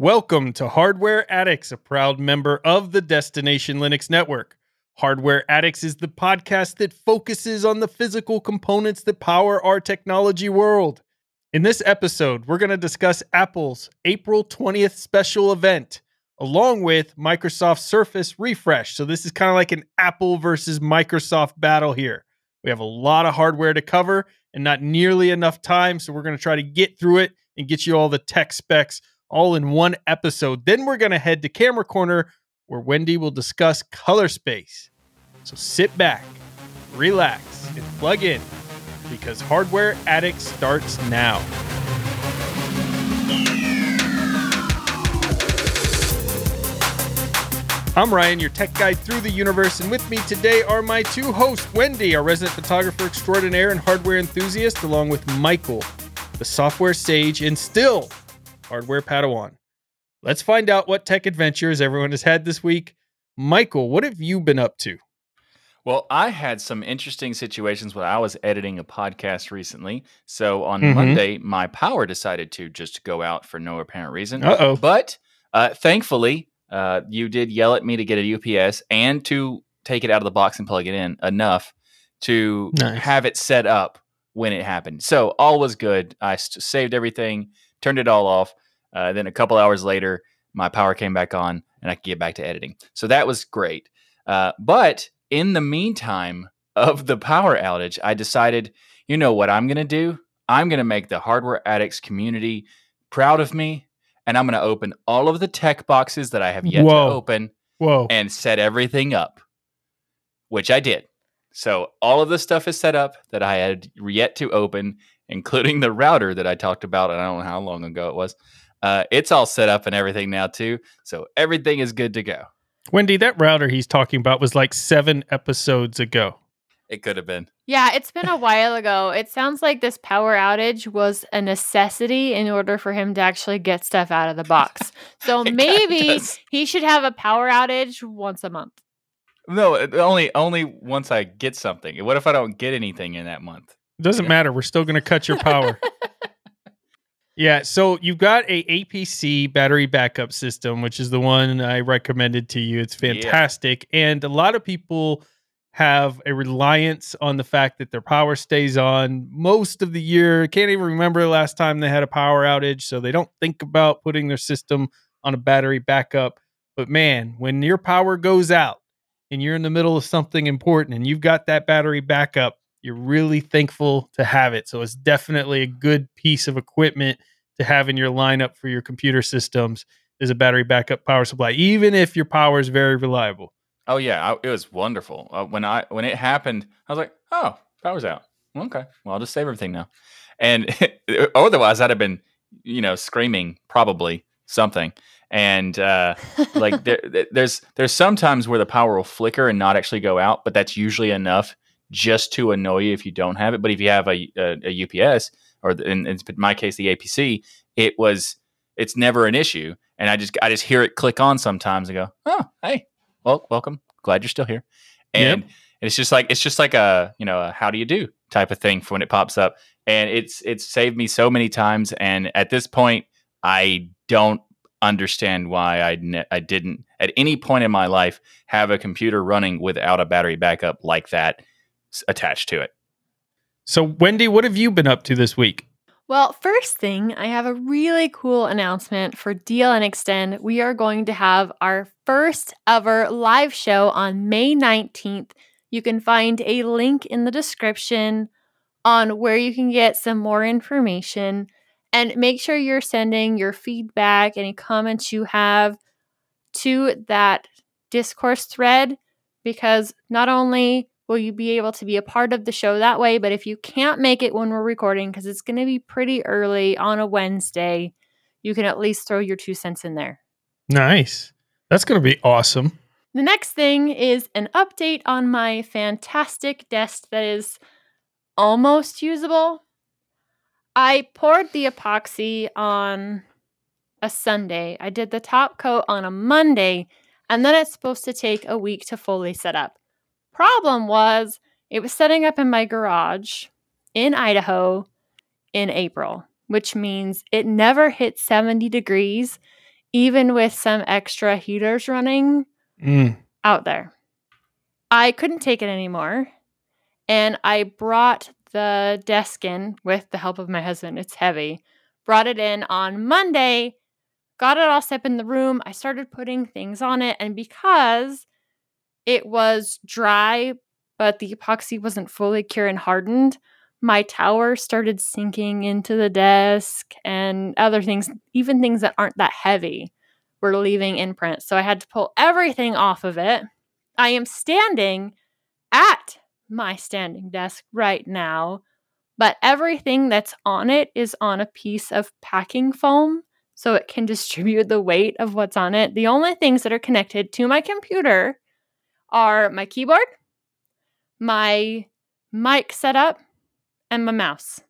Welcome to Hardware Addicts, a proud member of the Destination Linux Network. Hardware Addicts is the podcast that focuses on the physical components that power our technology world. In this episode, we're going to discuss Apple's April 20th special event, along with Microsoft Surface Refresh. So, this is kind of like an Apple versus Microsoft battle here. We have a lot of hardware to cover and not nearly enough time. So, we're going to try to get through it and get you all the tech specs all in one episode. Then we're going to head to Camera Corner where Wendy will discuss color space. So sit back, relax, and plug in because Hardware Addict starts now. I'm Ryan, your tech guide through the universe, and with me today are my two hosts, Wendy, our resident photographer extraordinaire and hardware enthusiast, along with Michael, the software sage and still hardware Padawan. Let's find out what tech adventures everyone has had this week. Michael, what have you been up to? Well, I had some interesting situations when I was editing a podcast recently. So on Mhm. Monday, my power decided to just go out for no apparent reason. Uh oh. But uh, thankfully, uh, you did yell at me to get a UPS and to take it out of the box and plug it in enough to Nice. have it set up when it happened. So all was good. I st- saved everything, turned it all off. Uh, then a couple hours later, my power came back on and I could get back to editing. So that was great. Uh, but in the meantime of the power outage, I decided, you know what I'm going to do? I'm going to make the Hardware Addicts community proud of me. And I'm going to open all of the tech boxes that I have yet Whoa. to open Whoa. and set everything up, which I did. So all of the stuff is set up that I had yet to open, including the router that I talked about. And I don't know how long ago it was. Uh, it's all set up and everything now too. So everything is good to go. Wendy, that router he's talking about was like seven episodes ago. It could have been. Yeah, it's been a while ago. It sounds like this power outage was a necessity in order for him to actually get stuff out of the box. So maybe he should have a power outage once a month. No, only only once I get something. What if I don't get anything in that month? It doesn't Yeah. matter. We're still going to cut your power. yeah. So you've got a APC battery backup system, which is the one I recommended to you. It's Yeah. fantastic. And a lot of people have a reliance on the fact that their power stays on most of the year. Can't even remember the last time they had a power outage. So they don't think about putting their system on a battery backup. But man, when your power goes out and you're in the middle of something important and you've got that battery backup, you're really thankful to have it. So it's definitely a good piece of equipment to have in your lineup for your computer systems is a battery backup power supply, even if your power is very reliable. Oh yeah, I, it was wonderful. Uh, when I when it happened, I was like, "Oh, power's out. Okay, well I'll just save everything now." And otherwise, I'd have been, you know, screaming probably something. And uh, like there, there- there's there's sometimes where the power will flicker and not actually go out, but that's usually enough just to annoy you if you don't have it. But if you have a a, a UPS or the- in, in my case the APC, it was it's never an issue. And I just I just hear it click on sometimes and go, "Oh, hey, well, welcome. Glad you're still here." And it's just like it's just like a you know a how do you do type of thing for when it pops up, and it's it's saved me so many times. And at this point, I don't understand why I ne- I didn't at any point in my life have a computer running without a battery backup like that attached to it. So, Wendy, what have you been up to this week? Well, first thing, I have a really cool announcement for DLN Extend. We are going to have our first ever live show on May 19th. You can find a link in the description on where you can get some more information. And make sure you're sending your feedback, any comments you have to that discourse thread because not only will you be able to be a part of the show that way, but if you can't make it when we're recording, because it's going to be pretty early on a Wednesday, you can at least throw your two cents in there. Nice. That's going to be awesome. The next thing is an update on my fantastic desk that is almost usable. I poured the epoxy on a Sunday. I did the top coat on a Monday, and then it's supposed to take a week to fully set up. Problem was, it was setting up in my garage in Idaho in April, which means it never hit 70 degrees even with some extra heaters running Mm. out there. I couldn't take it anymore. And I brought the desk in with the help of my husband. It's heavy. Brought it in on Monday, got it all set up in the room. I started putting things on it. And because it was dry, but the epoxy wasn't fully cured and hardened, my tower started sinking into the desk and other things, even things that aren't that heavy, were leaving imprints. So I had to pull everything off of it. I am standing at my standing desk right now, but everything that's on it is on a piece of packing foam so it can distribute the weight of what's on it. The only things that are connected to my computer are my keyboard, my mic setup, and my mouse.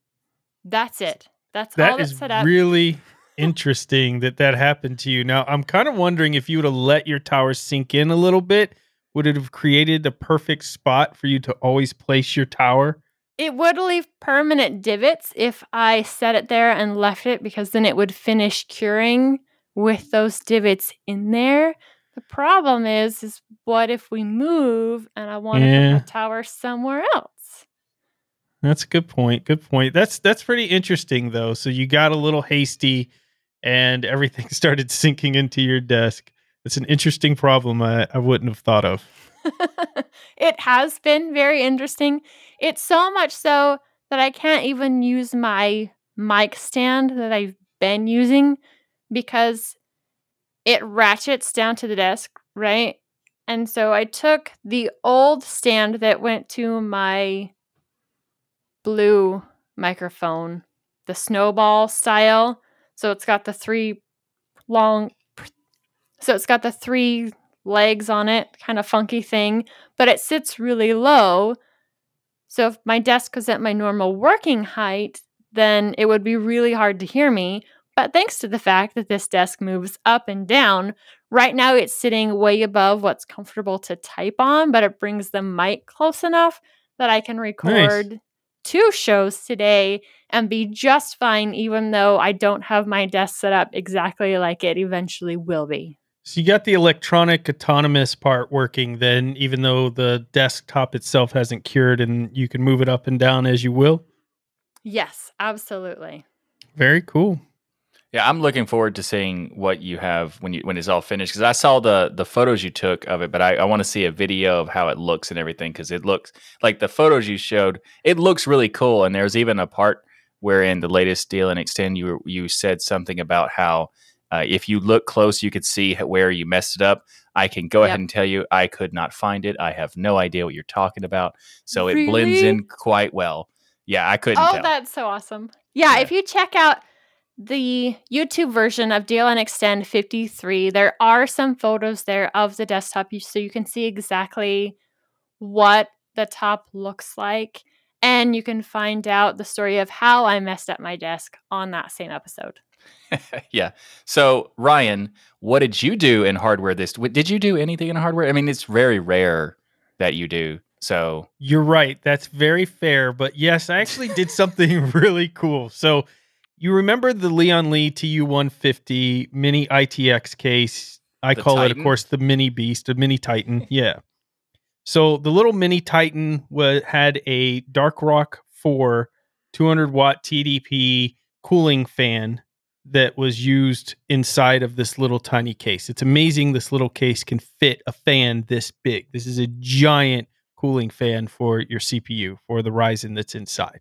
That's it. That's all that's is set up. really interesting that that happened to you. Now, I'm kind of wondering if you would have let your tower sink in a little bit, would it have created the perfect spot for you to always place your tower? It would leave permanent divots if I set it there and left it because then it would finish curing with those divots in there. The problem is, is what if we move and I want to Yeah. put my tower somewhere else? That's a good point. Good point. That's that's pretty interesting though. So you got a little hasty and everything started sinking into your desk. It's an interesting problem I, I wouldn't have thought of. it has been very interesting. It's so much so that I can't even use my mic stand that I've been using because it ratchets down to the desk, right? And so I took the old stand that went to my blue microphone, the snowball style. So it's got the three long, so it's got the three legs on it, kind of funky thing, but it sits really low. So if my desk was at my normal working height, then it would be really hard to hear me. But thanks to the fact that this desk moves up and down, right now it's sitting way above what's comfortable to type on, but it brings the mic close enough that I can record two shows today and be just fine, even though I don't have my desk set up exactly like it eventually will be. So you got the electronic autonomous part working then, even though the desktop itself hasn't cured and you can move it up and down as you will. Yes, absolutely. Very cool. Yeah, I'm looking forward to seeing what you have when you when it's all finished because I saw the the photos you took of it, but I, I want to see a video of how it looks and everything because it looks like the photos you showed. It looks really cool, and there's even a part where in the latest DLN Extend you you said something about how uh, if you look close, you could see where you messed it up. I can go Yep. ahead and tell you I could not find it. I have no idea what you're talking about, so it blends in quite well. Yeah, I couldn't Oh, tell. that's so awesome. Yeah, Yeah. if you check out the YouTube version of DLN Extend 53, there are some photos there of the desktop so you can see exactly what the top looks like. And you can find out the story of how I messed up my desk on that same episode. yeah. So Ryan, what did you do in hardware this? Did you do anything in hardware? I mean, it's very rare that you do. So You're right. That's very fair. But yes, I actually did something really cool. So you remember the Lian Li TU 150 mini ITX case? I The call it, of course, the mini beast, the mini Titan. Yeah. So the little mini Titan had a Dark Rock 4 200 watt TDP cooling fan that was used inside of this little tiny case. It's amazing this little case can fit a fan this big. This is a giant cooling fan for your CPU for the Ryzen that's inside.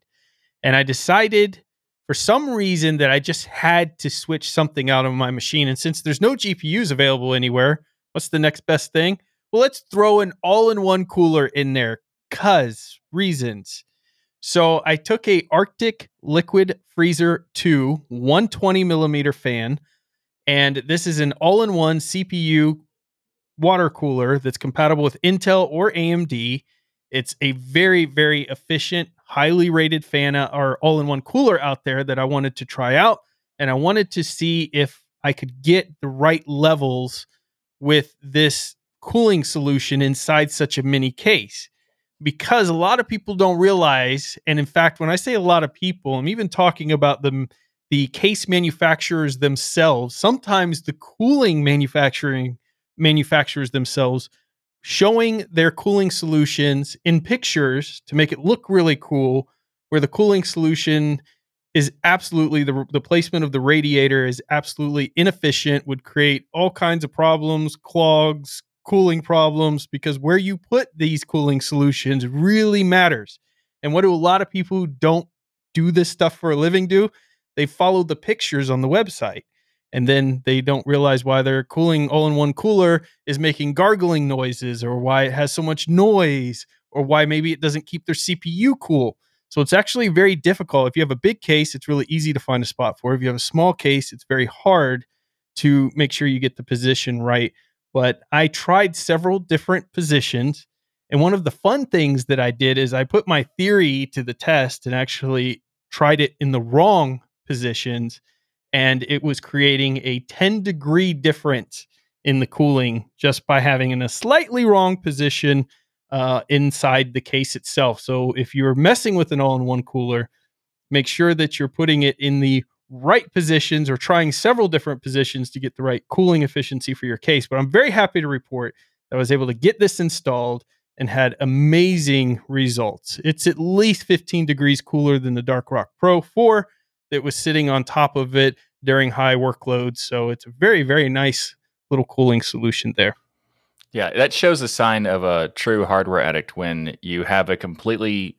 And I decided for some reason that I just had to switch something out of my machine. And since there's no GPUs available anywhere, what's the next best thing? Well, let's throw an all in one cooler in there because reasons. So I took a Arctic Liquid Freezer 2 120 millimeter fan, and this is an all in one CPU water cooler that's compatible with Intel or AMD. It's a very, very efficient, highly rated fan uh, or all in one cooler out there that I wanted to try out. And I wanted to see if I could get the right levels with this cooling solution inside such a mini case. Because a lot of people don't realize, and in fact, when I say a lot of people, I'm even talking about the the case manufacturers themselves, sometimes the cooling manufacturing manufacturers themselves showing their cooling solutions in pictures to make it look really cool where the cooling solution is absolutely the the placement of the radiator is absolutely inefficient would create all kinds of problems clogs cooling problems because where you put these cooling solutions really matters. And what do a lot of people who don't do this stuff for a living do? They follow the pictures on the website and then they don't realize why their cooling all-in-one cooler is making gargling noises or why it has so much noise or why maybe it doesn't keep their cpu cool so it's actually very difficult. If you have a big case, it's really easy to find a spot for. If you have a small case, it's very hard to make sure you get the position right. But I tried several different positions. And one of the fun things that I did is I put my theory to the test and actually tried it in the wrong positions. And it was creating a 10 degree difference in the cooling just by having in a slightly wrong position uh, inside the case itself. So if you're messing with an all in one cooler, make sure that you're putting it in the right positions or trying several different positions to get the right cooling efficiency for your case. But I'm very happy to report that I was able to get this installed and had amazing results. It's at least 15 degrees cooler than the Dark Rock Pro 4 that was sitting on top of it during high workloads. So it's a very, very nice little cooling solution there. Yeah, that shows a sign of a true hardware addict when you have a completely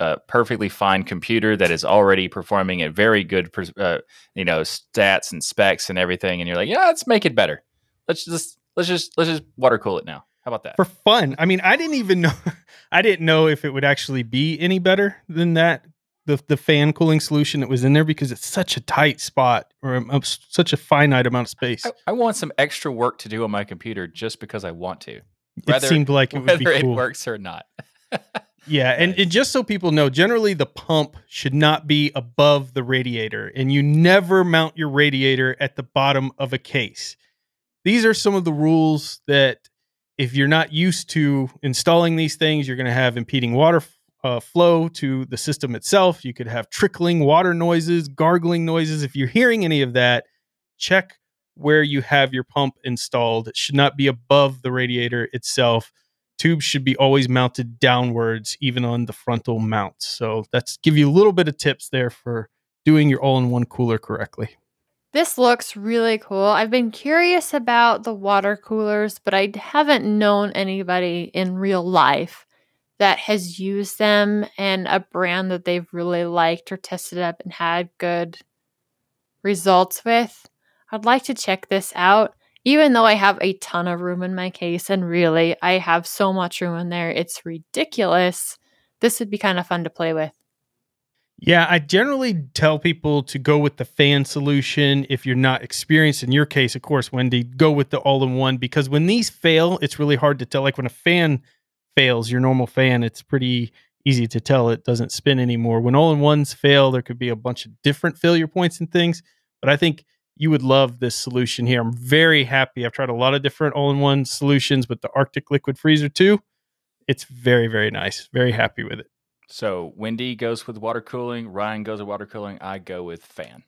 uh, perfectly fine computer that is already performing at very good, uh, you know, stats and specs and everything, and you're like, yeah, let's make it better. Let's just let's just let's just water cool it now. How about that? For fun. I mean, I didn't even know I didn't know if it would actually be any better than that the the fan cooling solution that was in there because it's such a tight spot or a, such a finite amount of space. I, I, want some extra work to do on my computer just because I want to. Whether, it seemed like it would whether be cool. it works or not. yeah, and, and just so people know, generally the pump should not be above the radiator, and you never mount your radiator at the bottom of a case. These are some of the rules that if you're not used to installing these things, you're going to have impeding water uh, flow to the system itself. You could have trickling water noises, gargling noises. If you're hearing any of that, check where you have your pump installed. It should not be above the radiator itself. Tubes should be always mounted downwards, even on the frontal mounts. So that's give you a little bit of tips there for doing your all-in-one cooler correctly. This looks really cool. I've been curious about the water coolers, but I haven't known anybody in real life that has used them and a brand that they've really liked or tested up and had good results with, I'd like to check this out. Even though I have a ton of room in my case, and really, I have so much room in there, it's ridiculous. This would be kind of fun to play with. Yeah, I generally tell people to go with the fan solution if you're not experienced. In your case, of course, Wendy, go with the all in one because when these fail, it's really hard to tell. Like when a fan fails your normal fan, it's pretty easy to tell it doesn't spin anymore. When all in ones fail, there could be a bunch of different failure points and things. But I think you would love this solution here. I'm very happy. I've tried a lot of different all in one solutions, but the Arctic Liquid Freezer 2, it's very, very nice. Very happy with it. So Wendy goes with water cooling, Ryan goes with water cooling, I go with fan.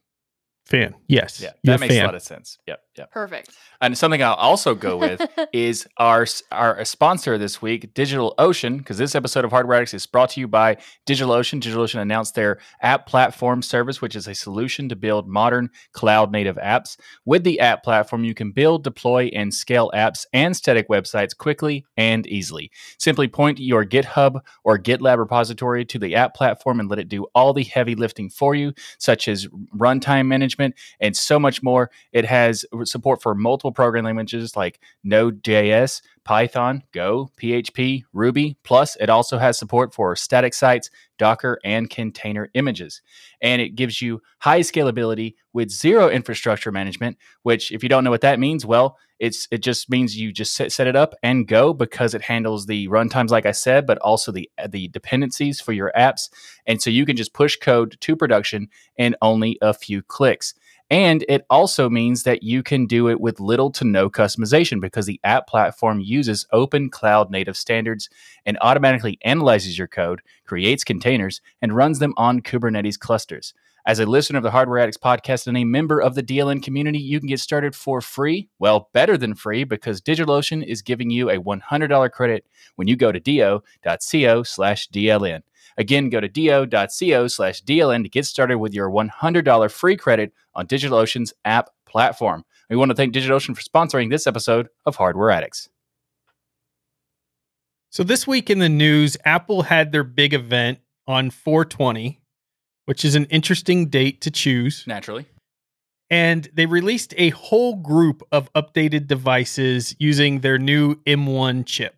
Fan. Yes. Yeah. That makes fan. a lot of sense. Yep. Yep. Perfect. And something I'll also go with is our our sponsor this week, DigitalOcean, because this episode of Hardware Addicts is brought to you by DigitalOcean. DigitalOcean announced their app platform service, which is a solution to build modern cloud native apps. With the app platform, you can build, deploy, and scale apps and static websites quickly and easily. Simply point your GitHub or GitLab repository to the app platform and let it do all the heavy lifting for you, such as runtime management and so much more. It has support for multiple programming languages like Node.js, Python, Go, PHP, Ruby. Plus, it also has support for static sites, Docker, and container images. And it gives you high scalability with zero infrastructure management, which, if you don't know what that means, well, it's it just means you just set, set it up and go because it handles the runtimes, like I said, but also the uh, the dependencies for your apps. And so you can just push code to production in only a few clicks. And it also means that you can do it with little to no customization because the app platform uses open cloud native standards and automatically analyzes your code, creates containers, and runs them on Kubernetes clusters. As a listener of the Hardware Addicts podcast and a member of the DLN community, you can get started for free. Well, better than free because DigitalOcean is giving you a $100 credit when you go to do.co slash DLN. Again, go to do.co slash DLN to get started with your $100 free credit on DigitalOcean's app platform. We want to thank DigitalOcean for sponsoring this episode of Hardware Addicts. So this week in the news, Apple had their big event on 420, which is an interesting date to choose. Naturally. And they released a whole group of updated devices using their new M1 chip.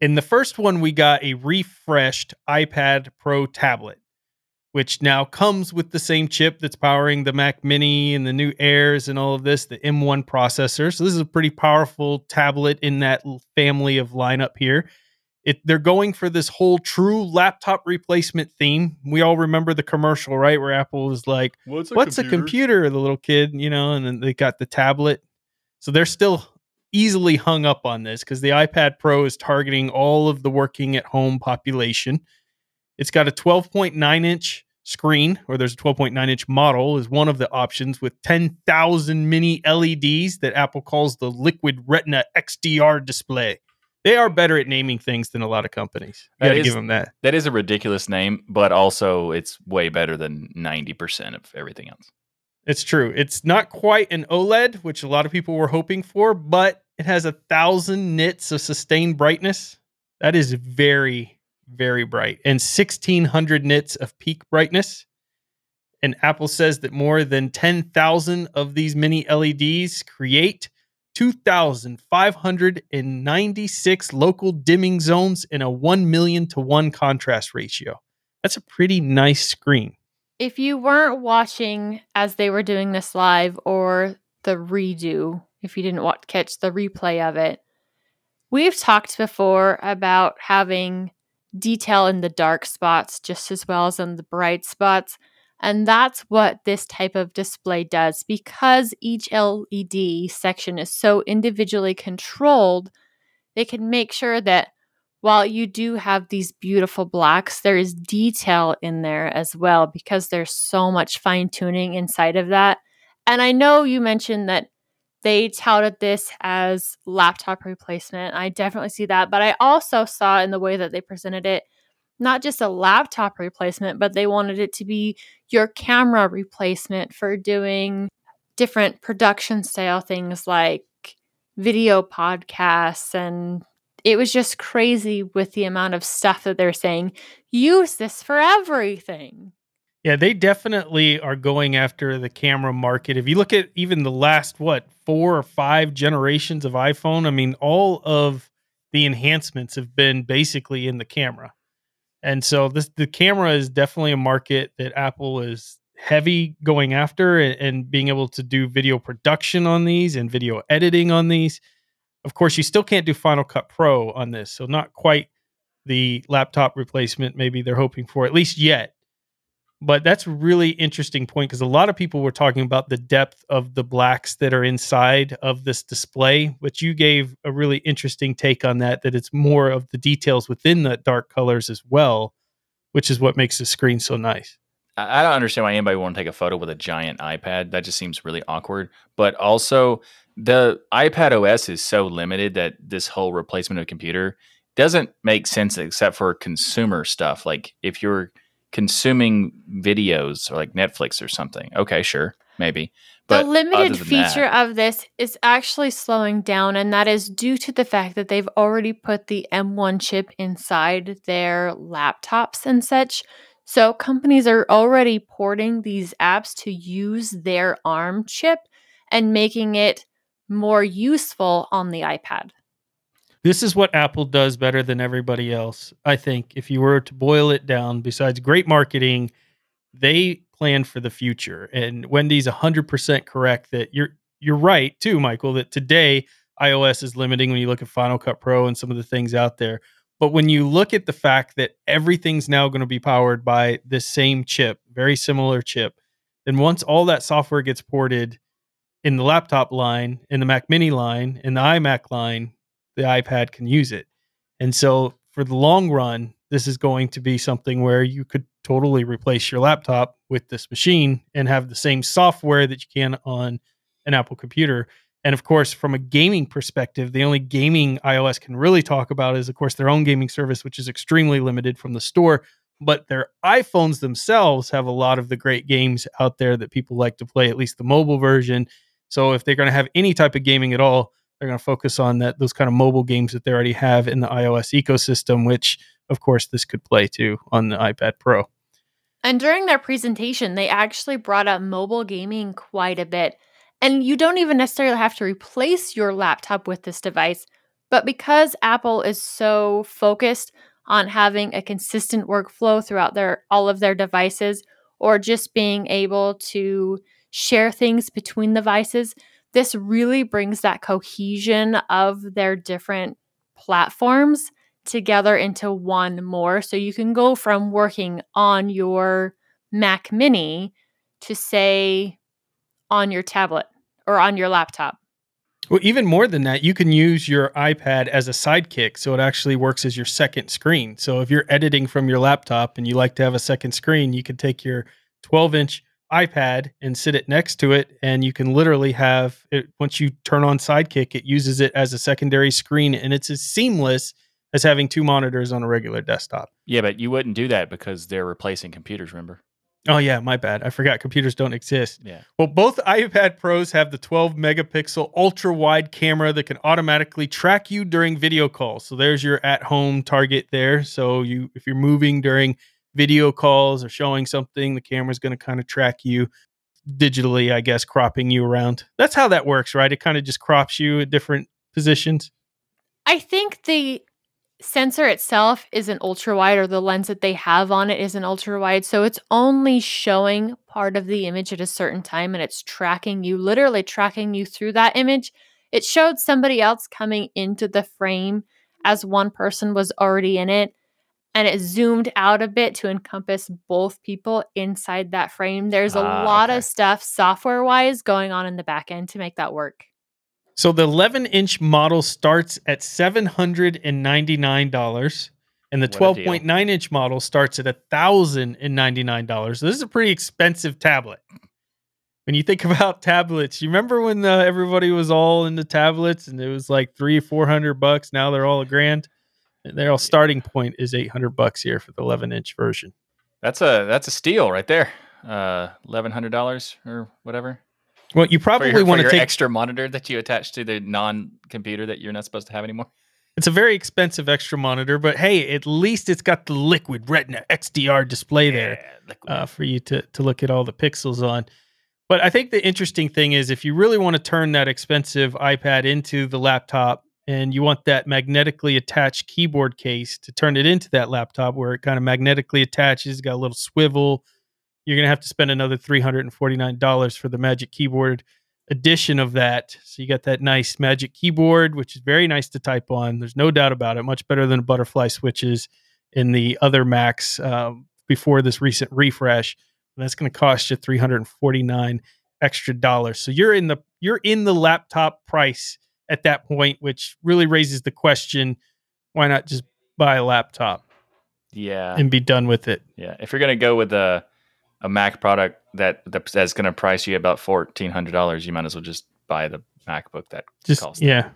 In the first one, we got a refreshed iPad Pro tablet, which now comes with the same chip that's powering the Mac Mini and the new Airs and all of this, the M1 processor. So this is a pretty powerful tablet in that family of lineup here. It, they're going for this whole true laptop replacement theme. We all remember the commercial, right? Where Apple was like, What's a What's a computer? The little kid, you know, and then they got the tablet. So they're still easily hung up on this because the iPad Pro is targeting all of the working at home population. It's got a 12.9 inch screen, or there's a 12.9 inch model, is one of the options with 10,000 mini LEDs that Apple calls the Liquid Retina XDR display. They are better at naming things than a lot of companies. You got to give them that. That is a ridiculous name, but also it's way better than 90% of everything else. It's true. It's not quite an OLED, which a lot of people were hoping for, but it has a thousand nits of sustained brightness. That is very, very bright, and 1600 nits of peak brightness. And Apple says that more than 10,000 of these mini LEDs create 2,596 local dimming zones in a 1 million to 1 contrast ratio. That's a pretty nice screen. If you weren't watching as they were doing this live or the redo, if you didn't watch, catch the replay of it, we've talked before about having detail in the dark spots just as well as in the bright spots. And that's what this type of display does because each LED section is so individually controlled, they can make sure that while you do have these beautiful blacks, there is detail in there as well because there's so much fine tuning inside of that. And I know you mentioned that they touted this as laptop replacement. I definitely see that. But I also saw in the way that they presented it, not just a laptop replacement, but they wanted it to be your camera replacement for doing different production style things like video podcasts and it was just crazy with the amount of stuff that they're saying. Use this for everything. Yeah, they definitely are going after the camera market. If you look at even the last, what, four or five generations of iPhone, I mean, all of the enhancements have been basically in the camera. And so this the camera is definitely a market that Apple is heavy going after and, and being able to do video production on these and video editing on these. Of course, you still can't do Final Cut Pro on this, so not quite the laptop replacement maybe they're hoping for at least yet but that's really interesting point because a lot of people were talking about the depth of the blacks that are inside of this display but you gave a really interesting take on that that it's more of the details within the dark colors as well which is what makes the screen so nice I I don't understand why anybody would want to take a photo with a giant iPad. That just seems really awkward. But also, the iPad OS is so limited that this whole replacement of computer doesn't make sense except for consumer stuff. Like if you're consuming videos or like Netflix or something, okay, sure, maybe. But the limited than that- feature of this is actually slowing down, and that is due to the fact that they've already put the M1 chip inside their laptops and such. So companies are already porting these apps to use their ARM chip and making it more useful on the iPad. This is what apple does better than everybody else i think. If you were to boil it down besides great marketing they plan for the future. And wendy's 100% correct that you're you're right too michael that today ios is limiting when you look at final cut pro and some of the things out there. But when you look at the fact that everything's now going to be powered by the same chip very similar chip then once all that software gets ported in the laptop line in the mac mini line in the imac line the ipad can use it and so for the long run this is going to be something where you could totally replace your laptop with this machine and have the same software that you can on an Apple computer. And of course, from a gaming perspective, the only gaming iOS can really talk about is, of course, their own gaming service, which is extremely limited from the store. But their iPhones themselves have a lot of the great games out there that people like to play, at least the mobile version. So if they're going to have any type of gaming at all, they're going to focus on that those kind of mobile games that they already have in the iOS ecosystem, which of course this could play to on the iPad Pro. And during their presentation, they actually brought up mobile gaming quite a bit. And you don't even necessarily have to replace your laptop with this device. But because Apple is so focused on having a consistent workflow throughout their all of their devices or just being able to share things between devices, this really brings that cohesion of their different platforms together into one more. So you can go from working on your Mac Mini to, say, on your tablet or on your laptop. Well, even more than that, you can use your iPad as a sidekick. So it actually works as your second screen. So if you're editing from your laptop and you like to have a second screen, you can take your 12 inch iPad and sit it next to it, and you can literally have it. Once you turn on Sidekick, it uses it as a secondary screen, and it's as seamless as having two monitors on a regular desktop. Yeah, but you wouldn't do that because they're replacing computers. Remember? Oh yeah, my bad. I forgot computers don't exist. Yeah. Well, both iPad Pros have the 12 megapixel ultra wide camera that can automatically track you during video calls. So there's your at home target there. So you if you're moving during video calls or showing something, the camera's going to kind of track you digitally, I guess, cropping you around. That's how that works, right? It kind of just crops you at different positions. I think the sensor itself is an ultra wide, or the lens that they have on it is an ultra wide. So it's only showing part of the image at a certain time and it's tracking you, literally tracking you through that image. It showed somebody else coming into the frame as one person was already in it and it zoomed out a bit to encompass both people inside that frame. There's a Ah, lot okay. of stuff software wise going on in the back end to make that work. So the 11 inch model starts at $799 and the What a deal. 12.9 inch model starts at $1,099. So this is a pretty expensive tablet. When you think about tablets, you remember when uh, everybody was all into tablets and it was like three, 400 bucks. Now they're all a grand. Their starting point is 800 bucks here for the 11 inch version. That's a that's a steal right there. Uh, eleven hundred dollars or whatever. Well, you probably want to take extra monitor that you attach to the non-computer that you're not supposed to have anymore. It's a very expensive extra monitor, but hey, at least it's got the liquid retina XDR display there Yeah, uh, for you to to look at all the pixels on. But I think the interesting thing is if you really want to turn that expensive iPad into the laptop and you want that magnetically attached keyboard case to turn it into that laptop where it kind of magnetically attaches, got a little swivel, you're going to have to spend another $349 for the Magic Keyboard edition of that. So you got that nice Magic Keyboard, which is very nice to type on. There's no doubt about it. Much better than butterfly switches in the other Macs um, before this recent refresh. And that's going to cost you 349 extra dollars. So you're in the you're in the laptop price at that point, which really raises the question: Why not just buy a laptop yeah, and be done with it? yeah. If you're gonna go with a a Mac product that that's gonna price you about fourteen hundred dollars, you might as well just buy the MacBook that just costs. that. yeah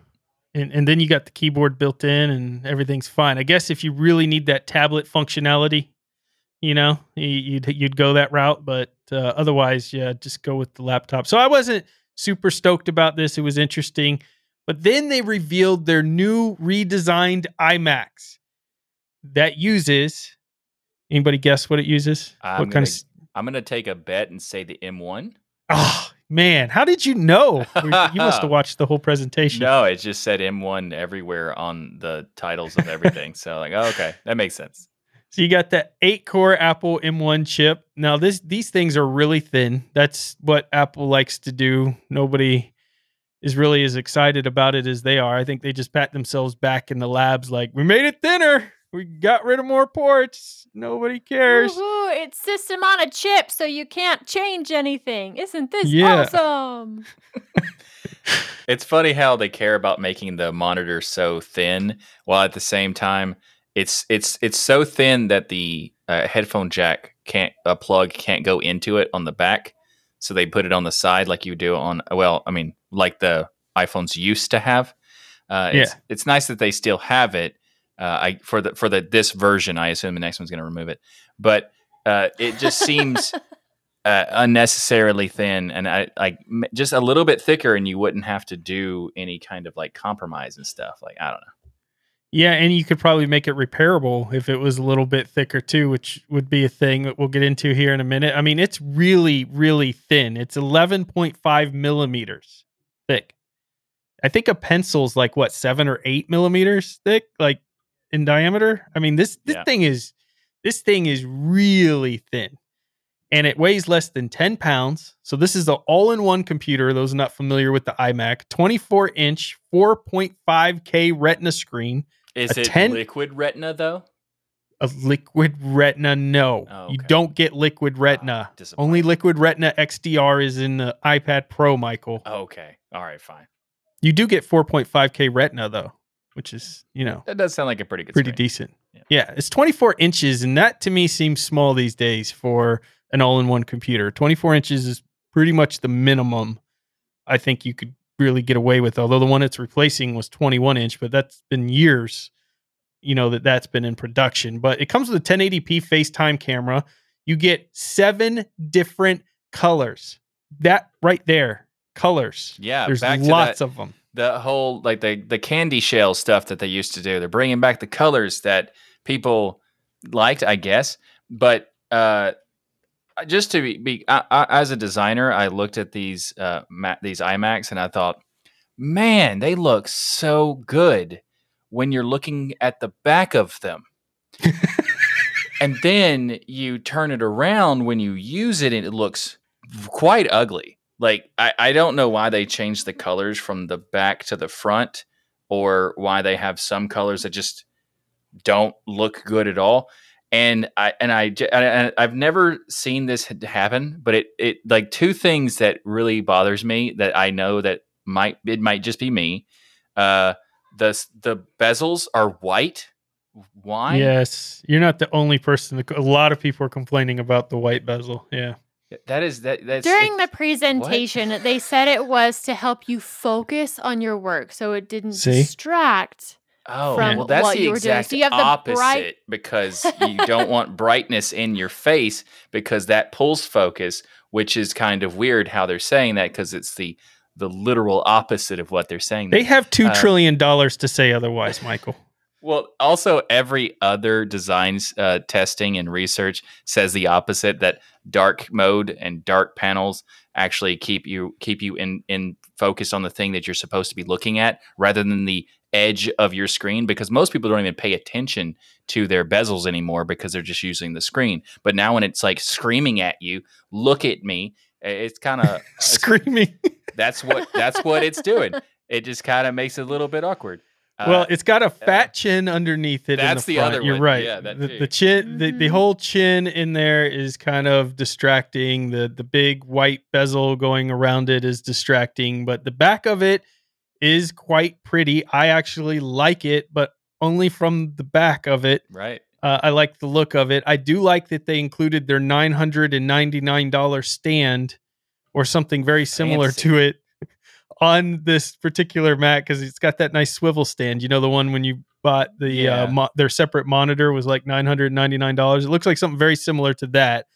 and and then you got the keyboard built in and everything's fine i guess if you really need that tablet functionality you know you'd you'd go that route but uh, otherwise yeah just go with the laptop so i wasn't super stoked about this it was interesting but then they revealed their new redesigned iMacs that uses anybody guess what it uses I'm what kind gonna, of s- I'm gonna take a bet and say the M1. oh ah, man how did you know you must have watched the whole presentation No, it just said M1 everywhere on the titles of everything. so like, oh, okay, that makes sense. So you got the eight core Apple M1 chip. Now this these things are really thin. That's what Apple likes to do. Nobody is really as excited about it as they are. I think they just pat themselves back in the labs like we made it thinner. We got rid of more ports. Nobody cares. Woohoo, it's system on a chip, so you can't change anything. Isn't this Yeah. awesome? It's funny how they care about making the monitor so thin, while at the same time, it's it's it's so thin that the uh, headphone jack can't a plug can't go into it on the back, so they put it on the side like you do on well, I mean, like the iPhones used to have. Uh, it's, Yeah. it's nice that they still have it. Uh, I for the for the this version, I assume the next one's going to remove it, but uh, it just seems uh, unnecessarily thin and I like m- just a little bit thicker, and you wouldn't have to do any kind of like compromise and stuff. Like I don't know. Yeah, and you could probably make it repairable if it was a little bit thicker too, which would be a thing that we'll get into here in a minute. I mean, it's really, really thin. It's 11.5 millimeters thick. I think a pencil's like what seven or eight millimeters thick, like in diameter. I mean, this this Yeah. thing is this thing is really thin, and it weighs less than 10 pounds. So this is an all-in-one computer. Those not familiar with the iMac, 24 inch, 4.5K Retina screen. Is it 10 liquid retina though? A liquid retina, no. Oh, You don't get liquid retina. Ah, disappointing. Only liquid retina XDR is in the iPad Pro, Michael. Okay, all right, fine. You do get 4.5K retina though, which is, you know, That does sound like a pretty good. pretty screen. decent. Yeah. Yeah. it's 24 inches, and that to me seems small these days for an all-in-one computer. 24 inches is pretty much the minimum I think you could really get away with. Although the one it's replacing was 21 inch, but that's been years, you know, that that's been in production. But it comes with a 1080p FaceTime camera. You get seven different colors. That right there, colors. Yeah, There's lots that- of them. the whole like the the candy shell stuff that they used to do. They're bringing back the colors that people liked, I guess. But uh, just to be, be I, I, as a designer, I looked at these uh, ma- these iMacs and I thought, man, they look so good when you're looking at the back of them. and then you turn it around when you use it and it looks quite ugly. Like I, I don't know why they changed the colors from the back to the front or why they have some colors that just don't look good at all. And I and I and I've never seen this happen, but it it like two things that really bothers me that I know that might it might just be me. Uh the the bezels are white. Why? Yes, you're not the only person. That, a lot of people are complaining about the white bezel. Yeah. That is that that's During the it's- presentation, they said it was to help you focus on your work so it didn't See? distract. Oh, from well, that's what the you were doing. exact So the opposite bright- because you don't want brightness in your face because that pulls focus, which is kind of weird how they're saying that because it's the the literal opposite of what they're saying. They have two Um, trillion dollars to say otherwise, Michael. Well, also every other designs uh, testing and research says the opposite. That dark mode and dark panels actually keep you keep you in in focus on the thing that you're supposed to be looking at, rather than the edge of your screen. Because most people don't even pay attention to their bezels anymore because they're just using the screen. But now when it's like screaming at you, look at me. It's kind of Screaming. that's what that's what it's doing. It just kind of makes it a little bit awkward. Well, Uh, it's got a fat chin underneath it. in That's the front. other You're one. right. Yeah, that the, too. the chin, the, the Mhm. whole chin in there is kind of distracting. The the big white bezel going around it is distracting, but the back of it is quite pretty. I actually like it, but only from the back of it. right. Uh, I like the look of it. I do like that they included their nine hundred and ninety nine dollar stand or something very similar Fancy. to it on this particular Mac because it's got that nice swivel stand. You know the one when you bought the Yeah. uh, mo- their separate monitor was like nine hundred ninety nine dollars. It looks like something very similar to that.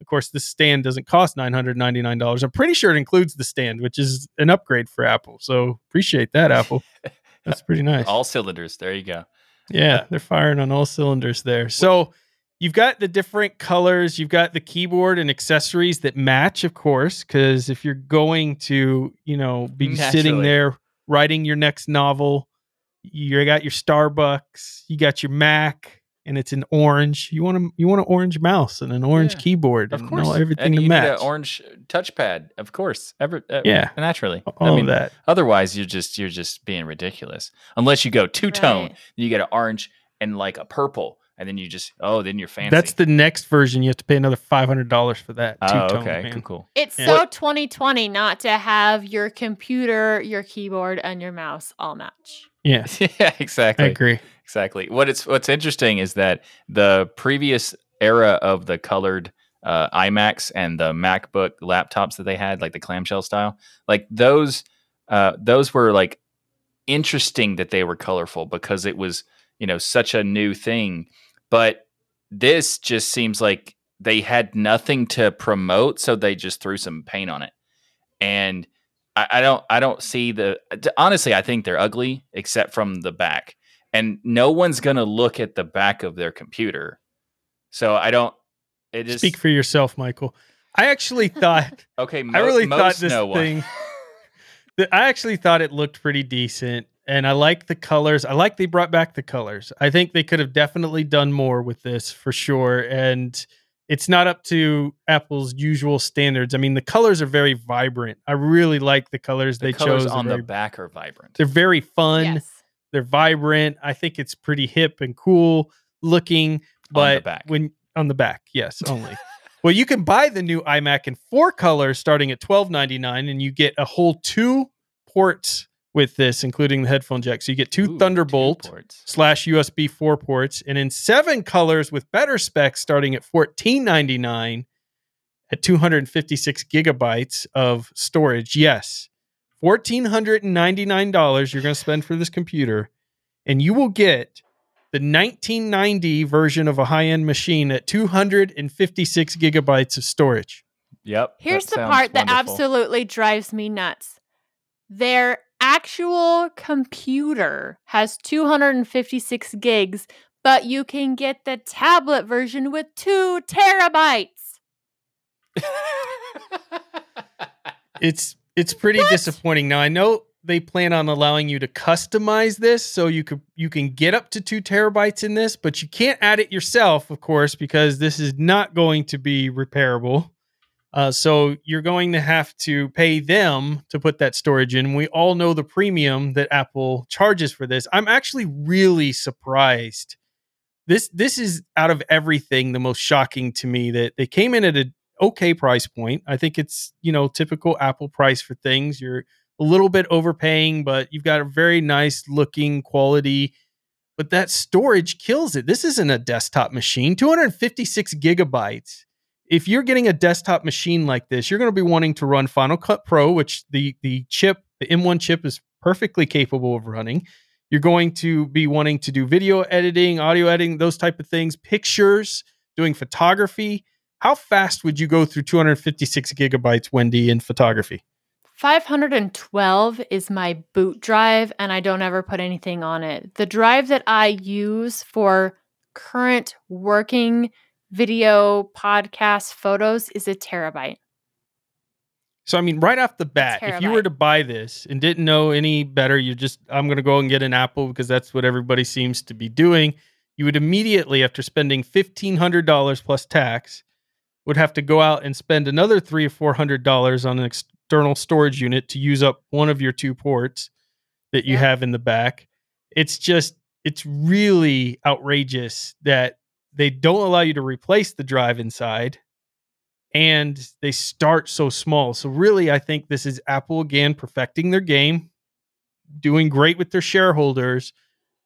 Of course, this stand doesn't cost nine hundred ninety nine dollars. I'm pretty sure it includes the stand, which is an upgrade for Apple. So appreciate that, Apple. That's pretty nice. All cylinders. There you go. Yeah, they're firing on all cylinders there. So you've got the different colors, you've got the keyboard and accessories that match, of course, because if you're going to, you know, be sitting there writing your next novel, you got your Starbucks, you got your Mac, and it's an orange. You want to you want an orange mouse and an orange Yeah, keyboard Of and course. all, everything and to you match. need an orange touchpad. Of course. Ever, uh, Yeah. Naturally. all I mean, of that. otherwise you're just you're just being ridiculous. Unless you go two tone, Right. you get an orange and like a purple, and then you just oh, then you're fancy. That's the next version. You have to pay another five hundred dollars for that. oh, two-tone, okay, man. cool, cool. It's Yeah. so 2020 not to have your computer, your keyboard, and your mouse all match. Yeah, yeah, exactly. I agree. Exactly. What it's what's interesting is that the previous era of the colored uh, iMacs and the MacBook laptops that they had, like the clamshell style. Like those, uh, those were like interesting that they were colorful because it was you know such a new thing. But this just seems like they had nothing to promote, so they just threw some paint on it, and I, I don't I don't see the honestly I think they're ugly except from the back, and no one's gonna look at the back of their computer, so I don't. It is Speak for yourself, Michael. I actually thought okay. I really thought this no thing. I actually thought it looked pretty decent, and I like the colors. I like they brought back the colors. I think they could have definitely done more with this for sure, and it's not up to Apple's usual standards. I mean, the colors are very vibrant. I really like the colors the they colors chose. on They're the back are vibrant. They're very fun. Yes. They're vibrant. I think it's pretty hip and cool looking. But back. when on the back, yes, only. well, you can buy the new iMac in four colors starting at twelve ninety nine, and you get a whole two ports with this, including the headphone jack. So you get two Ooh, Thunderbolt ports. slash USB four ports, and in seven colors with better specs starting at fourteen ninety nine at two hundred and fifty six gigabytes of storage. Yes, fourteen hundred and ninety nine dollars you're going to spend for this computer, and you will get the 1990 version of a high end machine at 256 gigabytes of storage. Yep. Here's the sounds part that absolutely drives me nuts. Their actual computer has 256 gigs, but you can get the tablet version with two terabytes. It's it's pretty disappointing. Now I know they plan on allowing you to customize this so you could you can get up to two terabytes in this, but you can't add it yourself, of course, because this is not going to be repairable. Uh, so you're going to have to pay them to put that storage in. We all know the premium that Apple charges for this. I'm actually really surprised. This this is out of everything the most shocking to me that they came in at a okay price point. I think it's, you know, typical Apple price for things. You're a little bit overpaying, but you've got a very nice looking quality. But that storage kills it. This isn't a desktop machine. 256 gigabytes. If you're getting a desktop machine like this, you're going to be wanting to run Final Cut Pro, which the the chip, the M1 chip is perfectly capable of running. You're going to be wanting to do video editing, audio editing, those type of things, pictures, doing photography. How fast would you go through 256 gigabytes, Wendy, in photography? 512 is my boot drive, and I don't ever put anything on it. The drive that I use for current working video, podcast, photos is a terabyte. So I mean, right off the bat, if you were to buy this and didn't know any better, you just I'm going to go and get an Apple because that's what everybody seems to be doing. You would immediately, after spending fifteen hundred dollars plus tax, would have to go out and spend another three or four hundred dollars on an external storage unit to use up one of your two ports that you Yeah. have in the back. It's just it's really outrageous that they don't allow you to replace the drive inside and they start so small. So really I think this is Apple again perfecting their game, doing great with their shareholders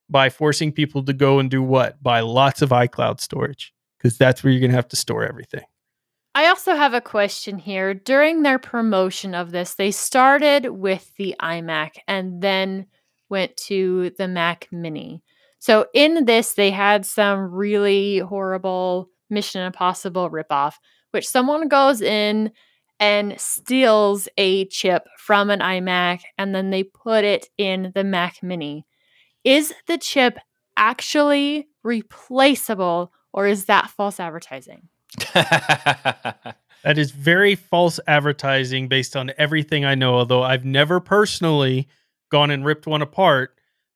by forcing people to go and do what? Buy lots of iCloud storage because that's where you're going to have to store everything. I also have a question here. During their promotion of this, they started with the iMac and then went to the Mac Mini. So in this, they had some really horrible Mission Impossible ripoff, which someone goes in and steals a chip from an iMac and then they put it in the Mac Mini. Is the chip actually replaceable or is that false advertising? That is very false advertising based on everything I know, although I've never personally gone and ripped one apart.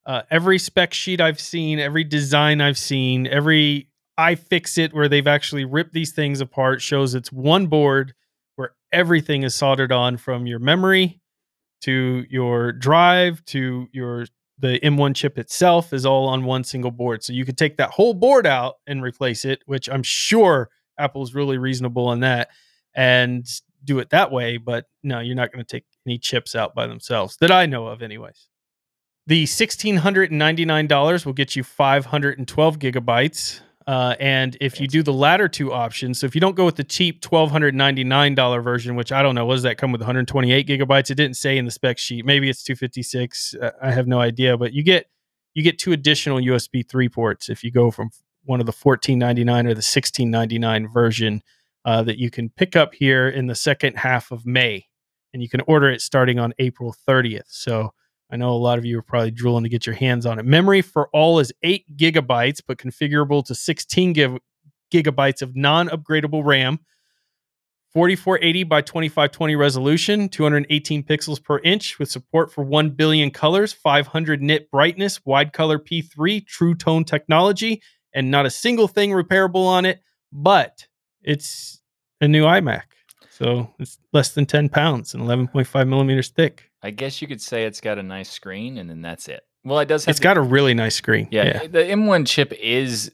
Uh, every spec sheet I've seen, every design I've seen, every iFixit where they've actually ripped these things apart shows it's one board where everything is soldered on from your memory to your drive to your the M1 chip itself is all on one single board. So you could take that whole board out and replace it, which I'm sure Apple's really reasonable on that and do it that way. But no, you're not going to take any chips out by themselves that I know of, anyways. The $1,699 will get you 512 gigabytes Uh, and if you do the latter two options, so if you don't go with the cheap twelve hundred ninety nine dollar version, which I don't know, what does that come with? One hundred twenty eight gigabytes. It didn't say in the spec sheet. Maybe it's two fifty six. I have no idea. But you get you get two additional USB three ports if you go from one of the fourteen ninety nine or the sixteen ninety nine version uh, that you can pick up here in the second half of May, and you can order it starting on April thirtieth. So I know a lot of you are probably drooling to get your hands on it. Memory for all is eight gigabytes, but configurable to 16 gig- gigabytes of non upgradable RAM. 4480 by 2520 resolution, 218 pixels per inch with support for 1 billion colors, 500 nit brightness, wide color P3, true tone technology, and not a single thing repairable on it, but it's a new iMac. So it's less than 10 pounds and 11.5 millimeters thick. I guess you could say it's got a nice screen, and then that's it. Well, it does. Have It's got a really nice screen. yeah, The M1 chip is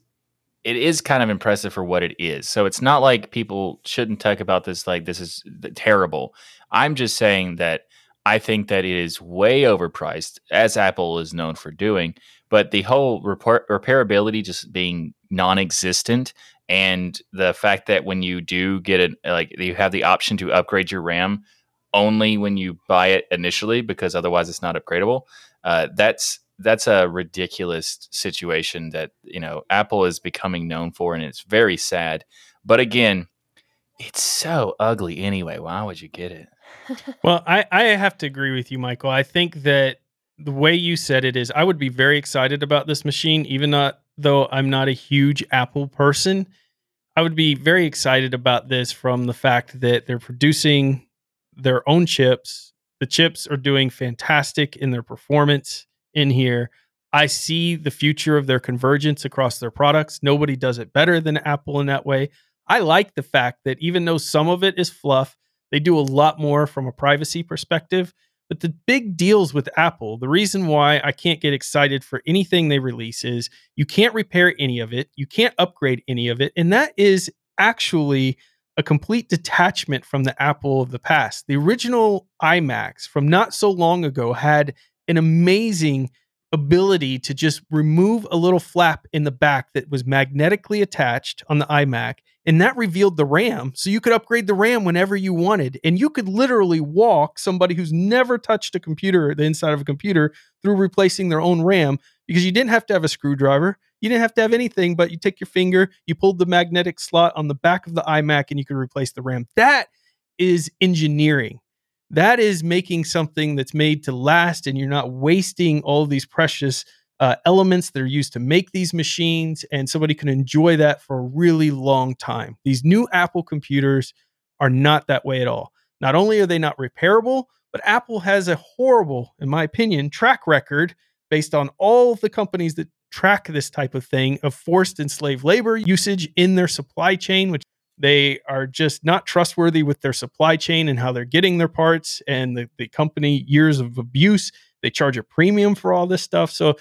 it is kind of impressive for what it is. So it's not like people shouldn't talk about this like this is terrible. I'm just saying that I think that it is way overpriced, as Apple is known for doing. But the whole repair- repairability just being non-existent, and the fact that when you do get it, like you have the option to upgrade your RAM only when you buy it initially, because otherwise it's not upgradable. Uh, that's that's a ridiculous situation that you know Apple is becoming known for, and it's very sad. But again, it's so ugly anyway. Why would you get it? Well, I, I have to agree with you, Michael. I think that the way you said it is I would be very excited about this machine, even not though I'm not a huge Apple person. I would be very excited about this from the fact that they're producing their own chips. The chips are doing fantastic in their performance in here. I see the future of their convergence across their products. Nobody does it better than Apple in that way. I like the fact that even though some of it is fluff, they do a lot more from a privacy perspective. But the big deals with Apple, the reason why I can't get excited for anything they release is you can't repair any of it, you can't upgrade any of it. And that is actually a complete detachment from the Apple of the past. The original iMacs from not so long ago had an amazing ability to just remove a little flap in the back that was magnetically attached on the iMac and that revealed the RAM. So you could upgrade the RAM whenever you wanted and you could literally walk somebody who's never touched a computer the inside of a computer through replacing their own RAM because you didn't have to have a screwdriver. You didn't have to have anything but you take your finger you pulled the magnetic slot on the back of the iMac and you could replace the RAM. That is engineering. That is making something that's made to last and you're not wasting all these precious uh, elements that are used to make these machines and somebody can enjoy that for a really long time. These new apple computers are not that way at all. Not only are they not repairable but apple has a horrible in my opinion track record based on all of the companies that track this type of thing of forced enslaved labor usage in their supply chain which they are just not trustworthy with their supply chain and how they're getting their parts and the, the company years of abuse. They charge a premium for all this stuff. So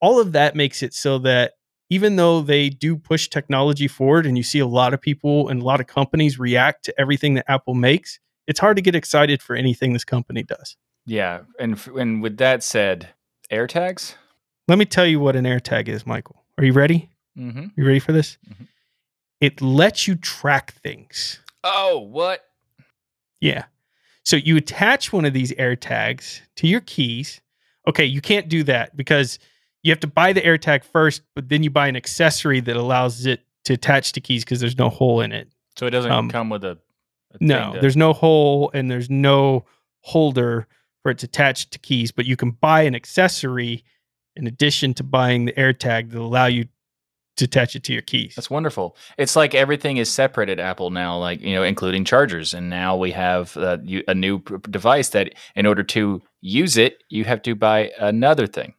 all of that makes it so that even though they do push technology forward and you see a lot of people and a lot of companies react to everything that apple makes it's hard to get excited for anything this company does Yeah, and f- and with that said, AirTags. let me tell you what an airtag is michael are you ready Mm-hmm. you ready for this Mhm. it lets you track things Oh, what? Yeah. So you attach one of these AirTags to your keys. Okay, you can't do that because you have to buy the AirTag first, but then you buy an accessory that allows it to attach to keys because there's no hole in it. So it doesn't Um, come with a. a No, thing to- there's no hole and there's no holder for it to attach to keys, but you can buy an accessory in addition to buying the AirTag that allow you to attach it to your keys. That's wonderful. It's like everything is separate at Apple now, like you know, including chargers. And now we have uh, you, a new p- device that, in order to use it, you have to buy another thing.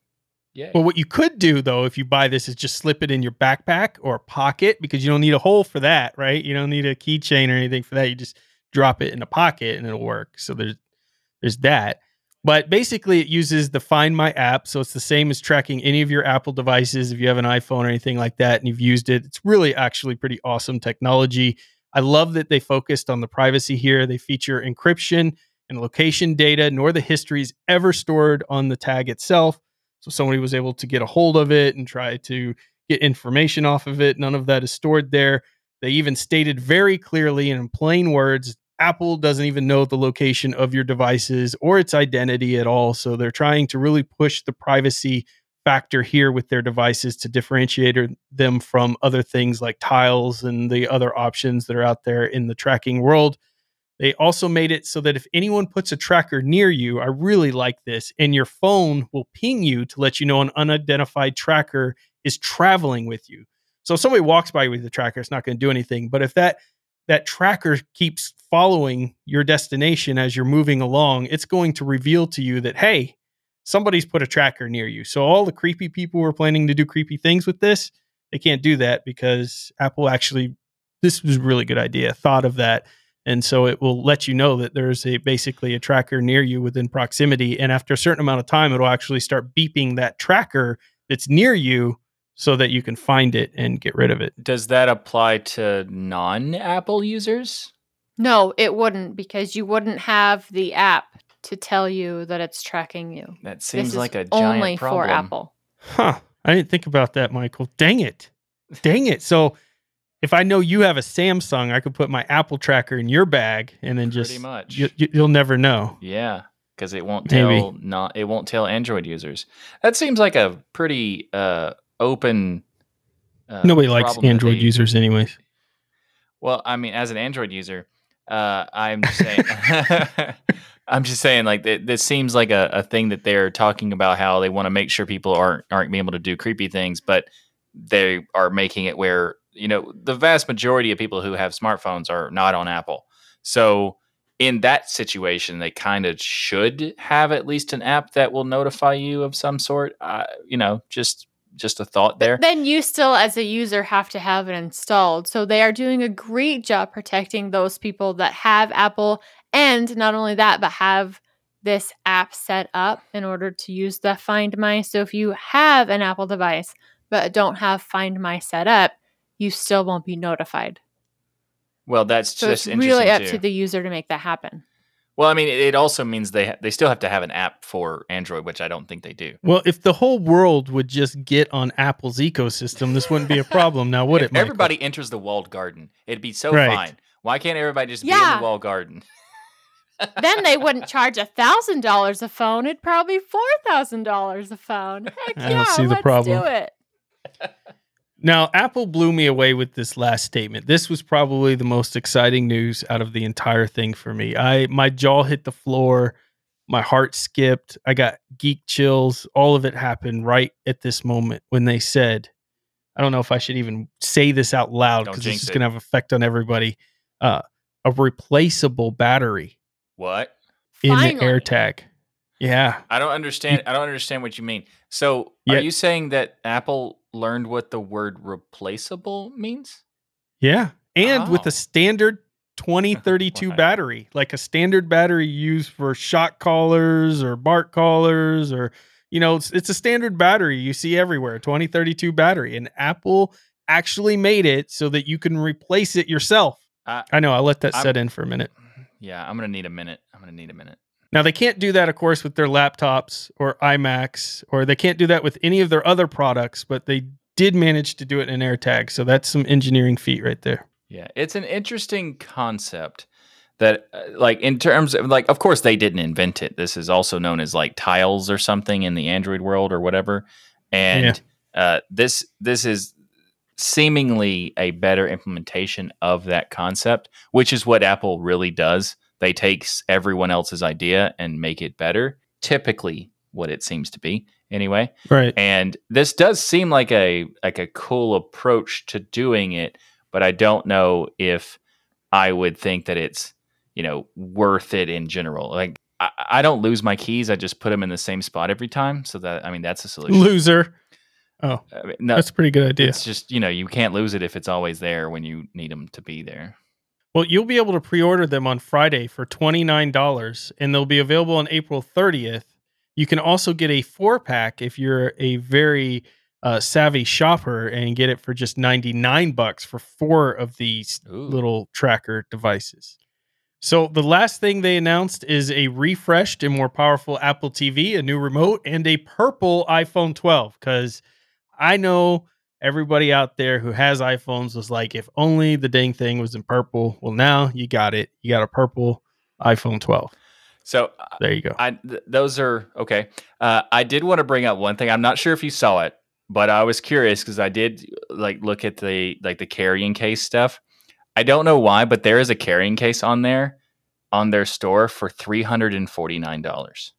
Yeah. Well, what you could do though, if you buy this, is just slip it in your backpack or pocket because you don't need a hole for that, right? You don't need a keychain or anything for that. You just drop it in a pocket and it'll work. So there's there's that. But basically, it uses the Find My app, so it's the same as tracking any of your Apple devices. If you have an iPhone or anything like that, and you've used it, it's really actually pretty awesome technology. I love that they focused on the privacy here. They feature encryption and location data, nor the histories ever stored on the tag itself. So somebody was able to get a hold of it and try to get information off of it. None of that is stored there. They even stated very clearly and in plain words Apple doesn't even know the location of your devices or its identity at all. So they're trying to really push the privacy factor here with their devices to differentiate er, them from other things like tiles and the other options that are out there in the tracking world. They also made it so that if anyone puts a tracker near you, I really like this, and your phone will ping you to let you know an unidentified tracker is traveling with you. So if somebody walks by with the tracker, it's not going to do anything. But if that that tracker keeps following your destination as you're moving along, it's going to reveal to you that, hey, somebody's put a tracker near you. So all the creepy people who are planning to do creepy things with this, they can't do that because Apple actually, this was a really good idea, thought of that. And so it will let you know that there's a basically a tracker near you within proximity. And after a certain amount of time, it'll actually start beeping that tracker that's near you so that you can find it and get rid of it. Does that apply to non Apple users? No, it wouldn't because you wouldn't have the app to tell you that it's tracking you. That seems this like is a giant only problem. for Apple. Huh. I didn't think about that, Michael. Dang it. Dang it. So if I know you have a Samsung, I could put my Apple tracker in your bag and then just Pretty much. you, you, you'll never know. Yeah, because it won't Maybe. tell not it won't tell Android users. That seems like a pretty uh, open. Uh, Nobody likes Android they- users anyways. Well, I mean, as an Android user, uh, I'm just saying. I'm just saying, like th- this seems like a, a thing that they're talking about how they want to make sure people aren't aren't being able to do creepy things, but they are making it where you know the vast majority of people who have smartphones are not on Apple. So in that situation, they kind of should have at least an app that will notify you of some sort. Uh, you know, just just a thought there. Then you still, as a user, have to have it installed. So they are doing a great job protecting those people that have Apple. And not only that, but have this app set up in order to use the Find My. So if you have an Apple device but don't have Find My set up, you still won't be notified. Well, that's So just it's really interesting up too. to the user to make that happen. Well, I mean, it it also means they ha- they still have to have an app for Android, which I don't think they do. Well, if the whole world would just get on Apple's ecosystem, this wouldn't be a problem now, would If it? Michael? everybody enters the walled garden, it'd be so Right. fine. Why can't everybody just be in the walled garden? then they wouldn't charge a thousand dollars a phone. It'd probably be four thousand dollars a phone. Heck I don't yeah, see the let's problem. do it. Now, Apple blew me away with this last statement. This was probably the most exciting news out of the entire thing for me. I my jaw hit the floor, my heart skipped, I got geek chills. All of it happened right at this moment when they said, I don't know if I should even say this out loud because jinx this is going to have effect on everybody. Uh, a replaceable battery What? in the Finally. AirTag. Yeah. I don't understand. I don't understand what you mean. So, Yeah. are you saying that Apple learned what the word replaceable means? Yeah. And with Oh. a standard 2032 Why? battery, like a standard battery used for shot callers or BART callers, or, you know, it's, it's a standard battery you see everywhere 2032 battery. And Apple actually made it so that you can replace it yourself. I- I know. I'll let that I'm- set in for a minute. Yeah, I'm gonna need a minute. I'm gonna need a minute. Now, they can't do that, of course, with their laptops or iMacs, or they can't do that with any of their other products, but they did manage to do it in AirTag. So that's some engineering feat right there. Yeah, it's an interesting concept that, uh, like, in terms of, like, of course, they didn't invent it. This is also known as like tiles or something in the Android world or whatever. And uh, this this is seemingly a better implementation of that concept, which is what Apple really does. They takes everyone else's idea and make it better. Typically, what it seems to be, anyway Right. and this does seem like a like a cool approach to doing it but i don't know if i would think that it's you know worth it in general like i, I don't lose my keys i just put them in the same spot every time so that i mean that's a solution Loser. Oh, I mean, no, that's a pretty good idea. it's just you know you can't lose it if it's always there when you need them to be there Well, you'll be able to pre-order them on Friday for $29 and they'll be available on April 30th. You can also get a four pack if you're a very uh, savvy shopper and get it for just 99 bucks for four of these Ooh. little tracker devices. So the last thing they announced is a refreshed and more powerful Apple TV, a new remote, and a purple iPhone 12 cuz I know everybody out there who has iPhones was like, if only the dang thing was in purple. Well, now you got it. You got a purple iPhone 12. So uh, There you go. I th- those are okay. Uh, I did want to bring up one thing. I'm not sure if you saw it, but I was curious because I did like look at the like the carrying case stuff. I don't know why, but there is a carrying case on there on their store for three hundred and forty nine dollars.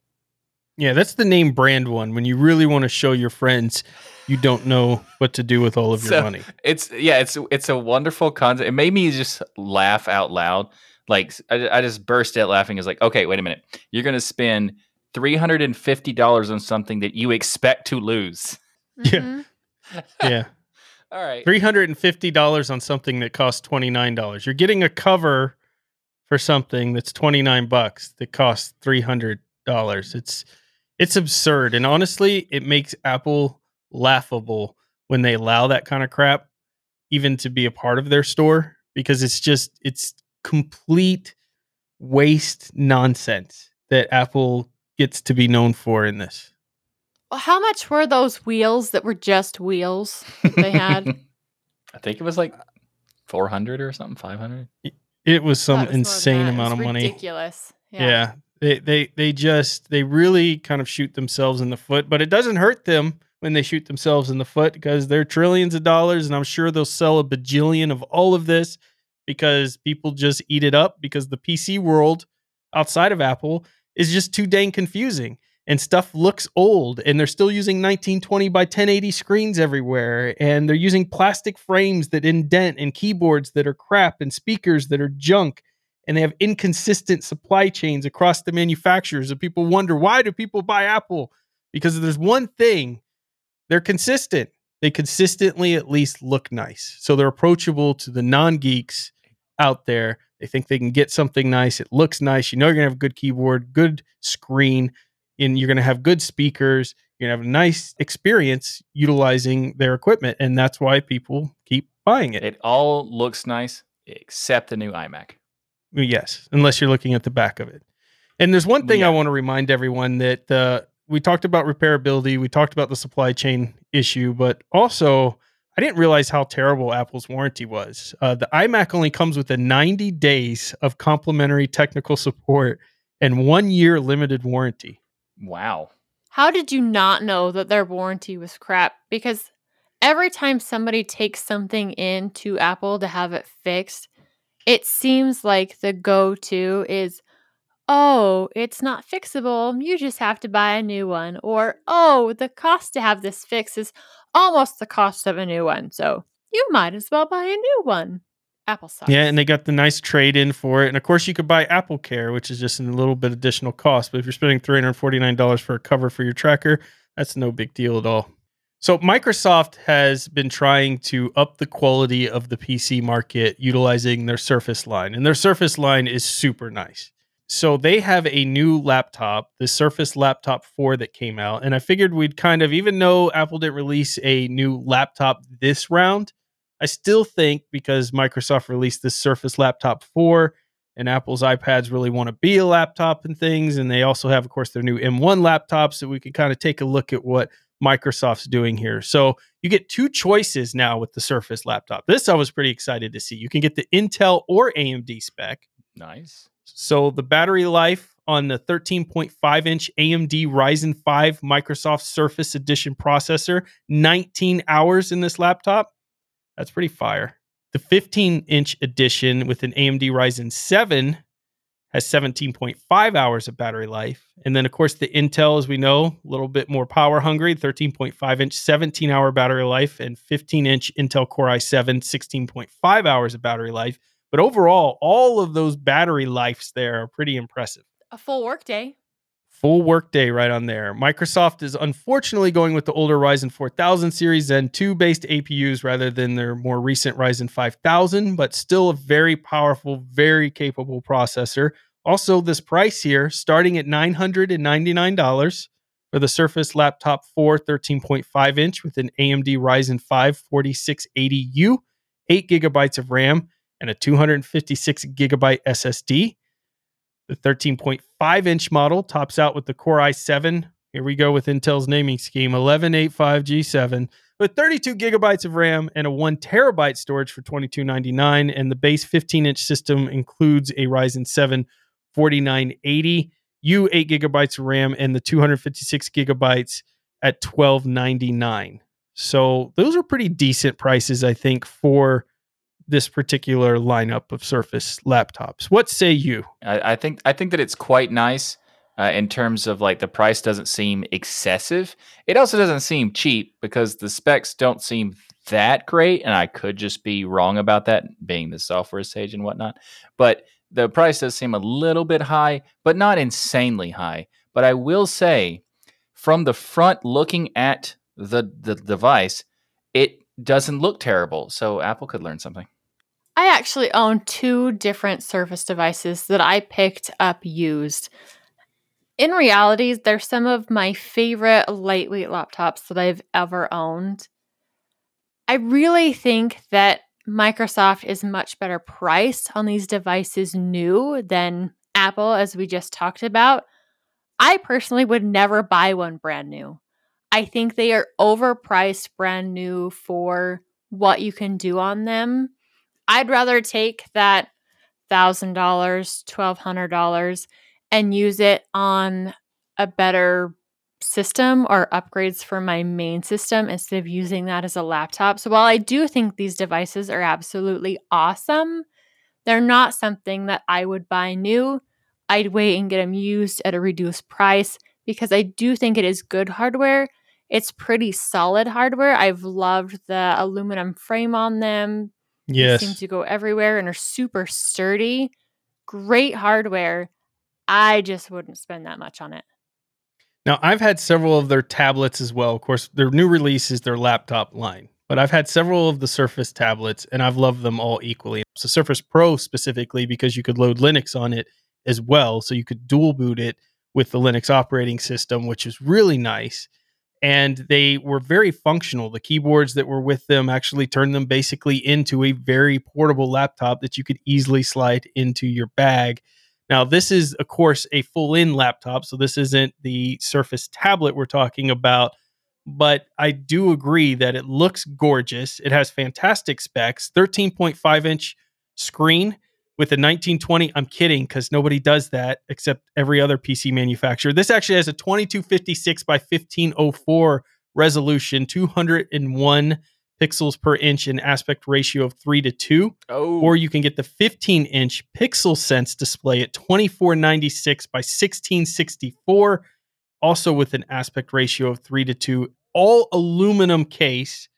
Yeah, that's the name brand one. When you really want to show your friends you don't know what to do with all of your So- money. It's yeah, it's it's a wonderful concept. It made me just laugh out loud. Like I, I just burst out laughing. It's like, okay, wait a minute. You're gonna spend three hundred and fifty dollars on something that you expect to lose. Yeah. Mhm. Yeah. All right. $350 on something that costs $29. You're getting a cover for something that's 29 bucks that costs $300. It's it's absurd and honestly, it makes Apple laughable when they allow that kind of crap even to be a part of their store because it's just it's complete waste nonsense that Apple gets to be known for in this. Well, how much were those wheels that were just wheels that they had? I think it was like four hundred or something, five hundred. It was some was insane amount was of money. Ridiculous. Yeah. They they they just they really kind of shoot themselves in the foot, but it doesn't hurt them when they shoot themselves in the foot because they're trillions of dollars and I'm sure they'll sell a bajillion of all of this because people just eat it up because the PC world outside of Apple is just too dang confusing and stuff looks old and they're still using 1920 by 1080 screens everywhere and they're using plastic frames that indent and keyboards that are crap and speakers that are junk and they have inconsistent supply chains across the manufacturers and people wonder why do people buy apple? Because there's one thing they're consistent. They consistently at least look nice. So they're approachable to the non-geeks out there. They think they can get something nice. It looks nice. You know you're going to have a good keyboard good screen and you're going to have good speakers. You're going to have a nice experience utilizing their equipment and that's why people keep buying it. It all looks nice except the new iMac. Yes, unless you're looking at the back of it. And there's one thing Yeah. I want to remind everyone that uh, we talked about repairability, we talked about the supply chain issue, but also I didn't realize how terrible Apple's warranty was. Uh, the iMac only comes with a 90 days of complimentary technical support and one year limited warranty. Wow. How did you not know that their warranty was crap? Because every time somebody takes something in to Apple to have it fixed, it seems like the go to is, oh, it's not fixable. You just have to buy a new one. Or, oh, the cost to have this fixed is almost the cost of a new one. So you might as well buy a new one. Apple sucks. Yeah, and they got the nice trade in for it. And of course, you could buy Apple Care, which is just a little bit additional cost. But if you're spending $349 for a cover for your tracker, that's no big deal at all. So, Microsoft has been trying to up the quality of the PC market utilizing their Surface line, and their Surface line is super nice. So, they have a new laptop, the Surface Laptop 4 that came out. And I figured we'd kind of, even though Apple didn't release a new laptop this round, I still think because Microsoft released this Surface Laptop 4 and Apple's iPads really want to be a laptop and things. And they also have, of course, their new M1 laptops. So we can kind of take a look at what Microsoft's doing here. So you get two choices now with the Surface laptop. This I was pretty excited to see. You can get the Intel or AMD spec. Nice. So the battery life on the 13.5 inch AMD Ryzen 5 Microsoft Surface Edition processor, 19 hours in this laptop. That's pretty fire. The 15 inch edition with an AMD Ryzen 7 has 17.5 hours of battery life. And then, of course, the Intel, as we know, a little bit more power hungry 13.5 inch, 17 hour battery life, and 15 inch Intel Core i7, 16.5 hours of battery life. But overall, all of those battery lives there are pretty impressive. A full workday. Full workday right on there. Microsoft is unfortunately going with the older Ryzen 4000 series Zen 2 based APUs rather than their more recent Ryzen 5000, but still a very powerful, very capable processor. Also, this price here starting at $999 for the Surface Laptop 4 13.5 inch with an AMD Ryzen 5 4680U, 8 gigabytes of RAM, and a 256 gigabyte SSD. The 13.5 inch model tops out with the Core i7. Here we go with Intel's naming scheme 1185G7 with 32 gigabytes of RAM and a one terabyte storage for 22.99, and the base 15 inch system includes a Ryzen 7 4980, U 8 gigabytes of RAM, and the 256 gigabytes at 12.99. So those are pretty decent prices, I think, for this particular lineup of Surface laptops. What say you? I, I think I think that it's quite nice uh, in terms of like the price doesn't seem excessive. It also doesn't seem cheap because the specs don't seem that great, and I could just be wrong about that, being the software sage and whatnot. But the price does seem a little bit high, but not insanely high. But I will say, from the front, looking at the the device, it doesn't look terrible. So Apple could learn something. I actually own two different Surface devices that I picked up used. In reality, they're some of my favorite lightweight laptops that I've ever owned. I really think that Microsoft is much better priced on these devices new than Apple, as we just talked about. I personally would never buy one brand new. I think they are overpriced brand new for what you can do on them. I'd rather take that $1,000, $1,200 and use it on a better system or upgrades for my main system instead of using that as a laptop. So while I do think these devices are absolutely awesome, they're not something that I would buy new. I'd wait and get them used at a reduced price because I do think it is good hardware it's pretty solid hardware. I've loved the aluminum frame on them. Yes. They seem to go everywhere and are super sturdy. Great hardware. I just wouldn't spend that much on it. Now, I've had several of their tablets as well. Of course, their new release is their laptop line, but I've had several of the Surface tablets and I've loved them all equally. So, Surface Pro specifically, because you could load Linux on it as well. So, you could dual boot it with the Linux operating system, which is really nice and they were very functional. The keyboards that were with them actually turned them basically into a very portable laptop that you could easily slide into your bag. Now, this is, of course, a full in laptop, so this isn't the Surface tablet we're talking about, but I do agree that it looks gorgeous. It has fantastic specs 13.5 inch screen with a 1920 i'm kidding because nobody does that except every other pc manufacturer. This actually has a 2256 by 1504 resolution 201 pixels per inch and aspect ratio of 3 to 2 oh. or you can get the 15 inch pixel sense display at 2496 by 1664 also with an aspect ratio of 3 to 2 all aluminum case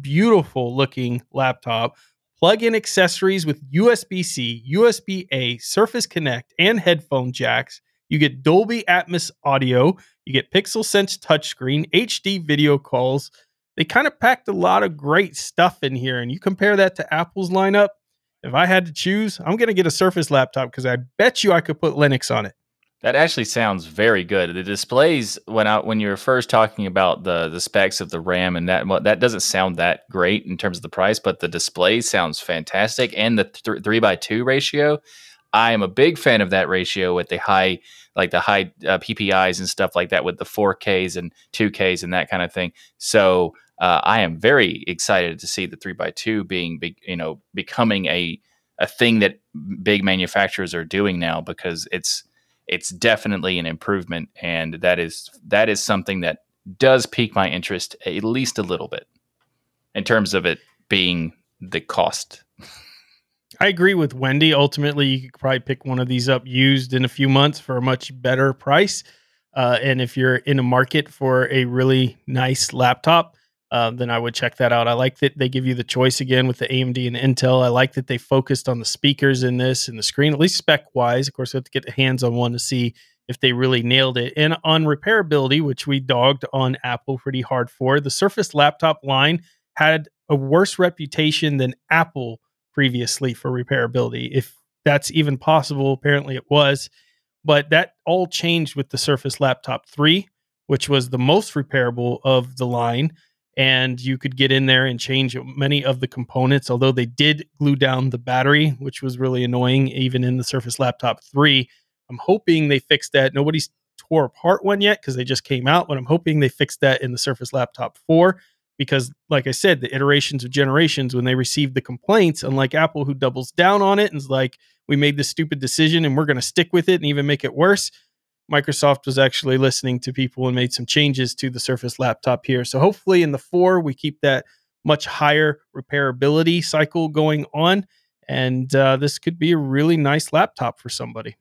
beautiful looking laptop plug in accessories with USB C, USB A, Surface Connect, and headphone jacks. You get Dolby Atmos audio, you get Pixel Sense touchscreen, HD video calls. They kind of packed a lot of great stuff in here. And you compare that to Apple's lineup. If I had to choose, I'm going to get a Surface laptop because I bet you I could put Linux on it. That actually sounds very good. The displays when I when you were first talking about the the specs of the RAM and that that doesn't sound that great in terms of the price, but the display sounds fantastic and the th- three by two ratio. I am a big fan of that ratio with the high like the high uh, PPIs and stuff like that with the 4Ks and 2Ks and that kind of thing. So uh, I am very excited to see the three by two being big, you know, becoming a a thing that big manufacturers are doing now because it's it's definitely an improvement, and that is that is something that does pique my interest at least a little bit in terms of it being the cost. I agree with Wendy. Ultimately, you could probably pick one of these up used in a few months for a much better price. Uh, and if you're in a market for a really nice laptop, uh, then I would check that out. I like that they give you the choice again with the AMD and Intel. I like that they focused on the speakers in this and the screen, at least spec wise. Of course, we have to get hands on one to see if they really nailed it. And on repairability, which we dogged on Apple pretty hard for, the Surface laptop line had a worse reputation than Apple previously for repairability. If that's even possible, apparently it was. But that all changed with the Surface Laptop 3, which was the most repairable of the line and you could get in there and change many of the components although they did glue down the battery which was really annoying even in the surface laptop 3 i'm hoping they fixed that nobody's tore apart one yet because they just came out but i'm hoping they fixed that in the surface laptop 4 because like I said, the iterations of generations when they received the complaints, unlike Apple who doubles down on it and is like, we made this stupid decision and we're going to stick with it and even make it worse. Microsoft was actually listening to people and made some changes to the Surface laptop here. So hopefully in the 4 we keep that much higher repairability cycle going on and uh, this could be a really nice laptop for somebody.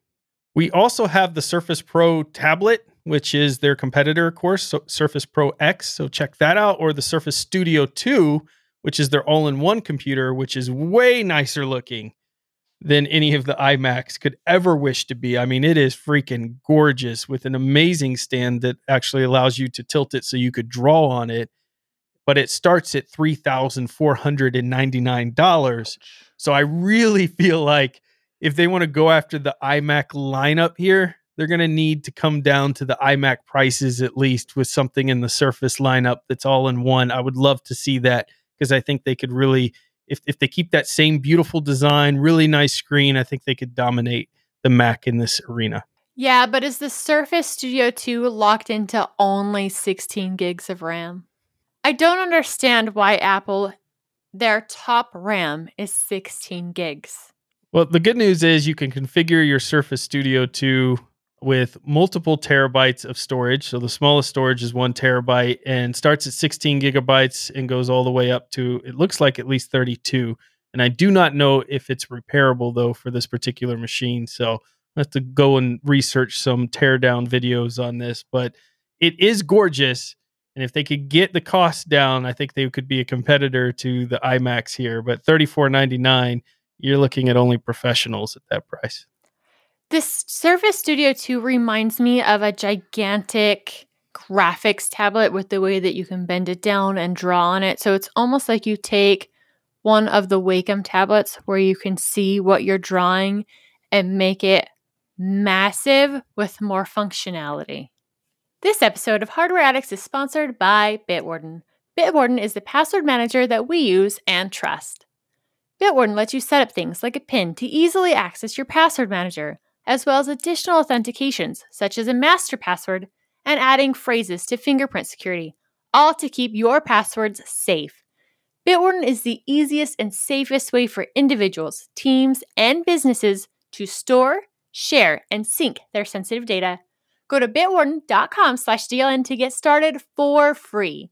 We also have the Surface Pro tablet which is their competitor, of course, so Surface Pro X. So check that out, or the Surface Studio 2, which is their all in one computer, which is way nicer looking than any of the iMacs could ever wish to be. I mean, it is freaking gorgeous with an amazing stand that actually allows you to tilt it so you could draw on it. But it starts at $3,499. So I really feel like if they want to go after the iMac lineup here, they're going to need to come down to the iMac prices at least with something in the Surface lineup that's all in one. I would love to see that because I think they could really, if, if they keep that same beautiful design, really nice screen, I think they could dominate the Mac in this arena. Yeah, but is the Surface Studio 2 locked into only 16 gigs of RAM? I don't understand why Apple, their top RAM is 16 gigs. Well, the good news is you can configure your Surface Studio 2 with multiple terabytes of storage. So the smallest storage is one terabyte and starts at 16 gigabytes and goes all the way up to, it looks like at least 32. And I do not know if it's repairable though for this particular machine. So I have to go and research some teardown videos on this, but it is gorgeous. And if they could get the cost down, I think they could be a competitor to the iMacs here. But 34.99, you're looking at only professionals at that price. This Surface Studio 2 reminds me of a gigantic graphics tablet with the way that you can bend it down and draw on it. So it's almost like you take one of the Wacom tablets where you can see what you're drawing and make it massive with more functionality. This episode of Hardware Addicts is sponsored by Bitwarden. Bitwarden is the password manager that we use and trust. Bitwarden lets you set up things like a PIN to easily access your password manager as well as additional authentications, such as a master password and adding phrases to fingerprint security, all to keep your passwords safe. Bitwarden is the easiest and safest way for individuals, teams, and businesses to store, share, and sync their sensitive data. Go to bitwarden.com/dln to get started for free.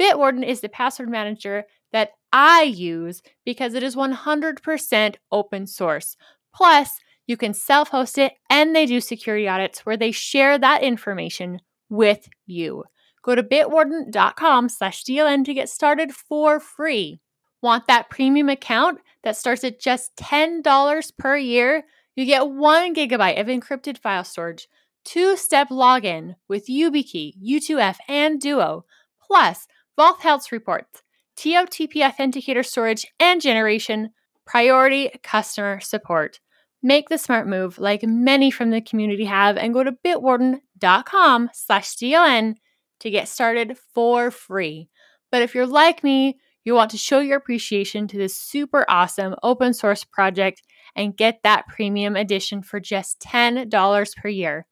Bitwarden is the password manager that I use because it is 100% open source. Plus, you can self host it, and they do security audits where they share that information with you. Go to bitwarden.com slash DLN to get started for free. Want that premium account that starts at just $10 per year? You get one gigabyte of encrypted file storage, two step login with YubiKey, U2F, and Duo, plus Vault Health reports, TOTP authenticator storage and generation, priority customer support. Make the smart move like many from the community have and go to bitwarden.com slash DLN to get started for free. But if you're like me, you want to show your appreciation to this super awesome open source project and get that premium edition for just $10 per year.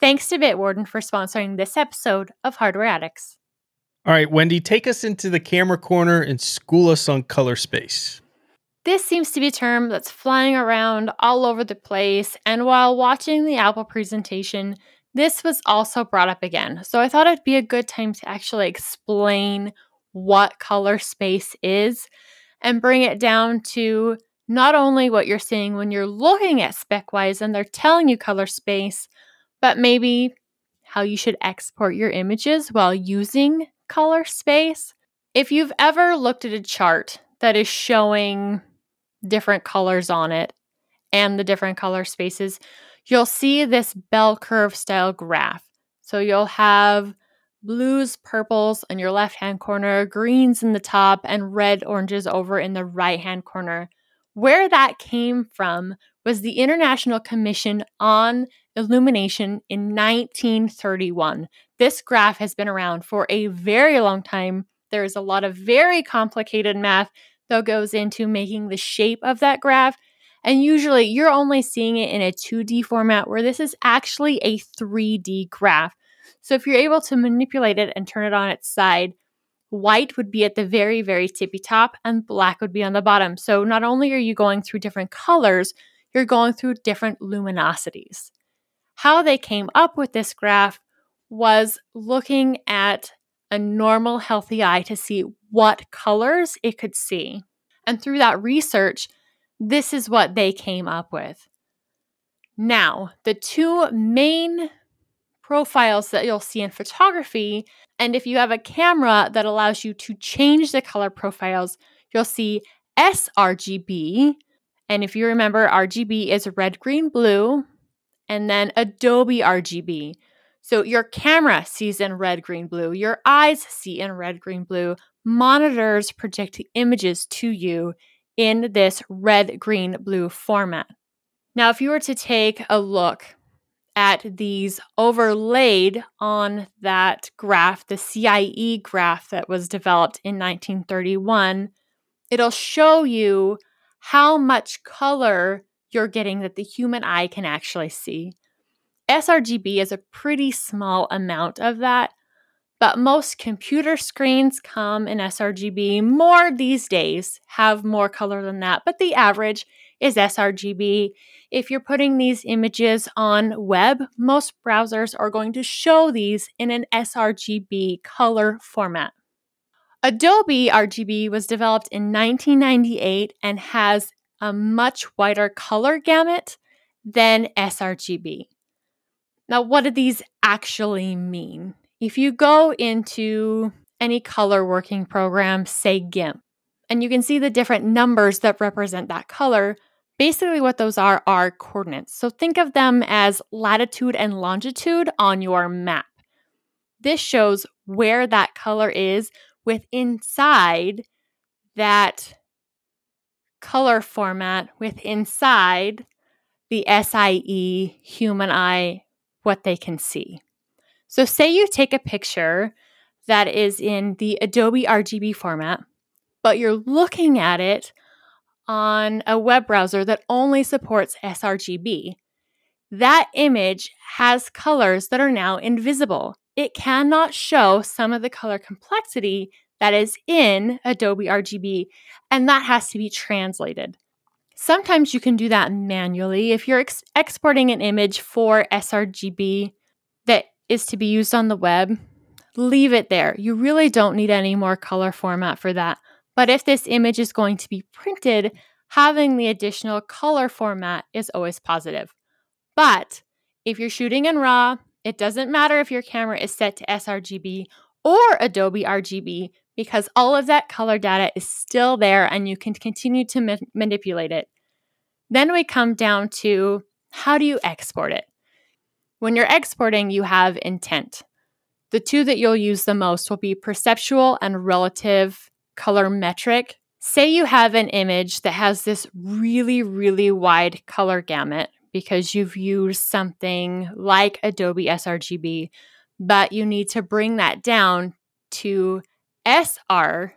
Thanks to Bitwarden for sponsoring this episode of Hardware Addicts. All right, Wendy, take us into the camera corner and school us on color space. This seems to be a term that's flying around all over the place, and while watching the Apple presentation, this was also brought up again. So I thought it'd be a good time to actually explain what color space is and bring it down to not only what you're seeing when you're looking at SpecWise and they're telling you color space, but maybe how you should export your images while using color space. If you've ever looked at a chart that is showing different colors on it and the different color spaces, you'll see this bell curve style graph. So you'll have blues, purples in your left hand corner, greens in the top, and red oranges over in the right hand corner. Where that came from was the International Commission on Illumination in 1931. This graph has been around for a very long time. There is a lot of very complicated math that goes into making the shape of that graph. And usually you're only seeing it in a 2D format where this is actually a 3D graph. So if you're able to manipulate it and turn it on its side, white would be at the very, very tippy top, and black would be on the bottom. So not only are you going through different colors, you're going through different luminosities. How they came up with this graph was looking at a normal, healthy eye to see what colors it could see. And through that research, this is what they came up with. Now, the two main profiles that you'll see in photography, and if you have a camera that allows you to change the color profiles, you'll see sRGB. And if you remember, RGB is red, green, blue, and then Adobe RGB. So your camera sees in red, green, blue, your eyes see in red, green, blue. Monitors project images to you in this red, green, blue format. Now, if you were to take a look at these overlaid on that graph, the CIE graph that was developed in 1931, it'll show you how much color you're getting that the human eye can actually see. sRGB is a pretty small amount of that, but most computer screens come in sRGB. More these days have more color than that, but the average is sRGB. If you're putting these images on web, most browsers are going to show these in an sRGB color format. Adobe RGB was developed in 1998 and has a much wider color gamut than sRGB. Now, what do these actually mean? If you go into any color working program, say GIMP, and you can see the different numbers that represent that color, basically what those are are coordinates. So think of them as latitude and longitude on your map. This shows where that color is with inside that color format with inside the CIE human eye what they can see. So, say you take a picture that is in the Adobe RGB format, but you're looking at it on a web browser that only supports sRGB. That image has colors that are now invisible. It cannot show some of the color complexity that is in Adobe RGB, and that has to be translated. Sometimes you can do that manually. If you're ex- exporting an image for sRGB is to be used on the web, leave it there. You really don't need any more color format for that. But if this image is going to be printed, having the additional color format is always positive. But if you're shooting in RAW, it doesn't matter if your camera is set to sRGB or Adobe RGB because all of that color data is still there and you can continue to ma- manipulate it. Then we come down to how do you export it? When you're exporting, you have intent. The two that you'll use the most will be perceptual and relative colorimetric. Say you have an image that has this really, really wide color gamut because you've used something like Adobe sRGB, but you need to bring that down to sRGB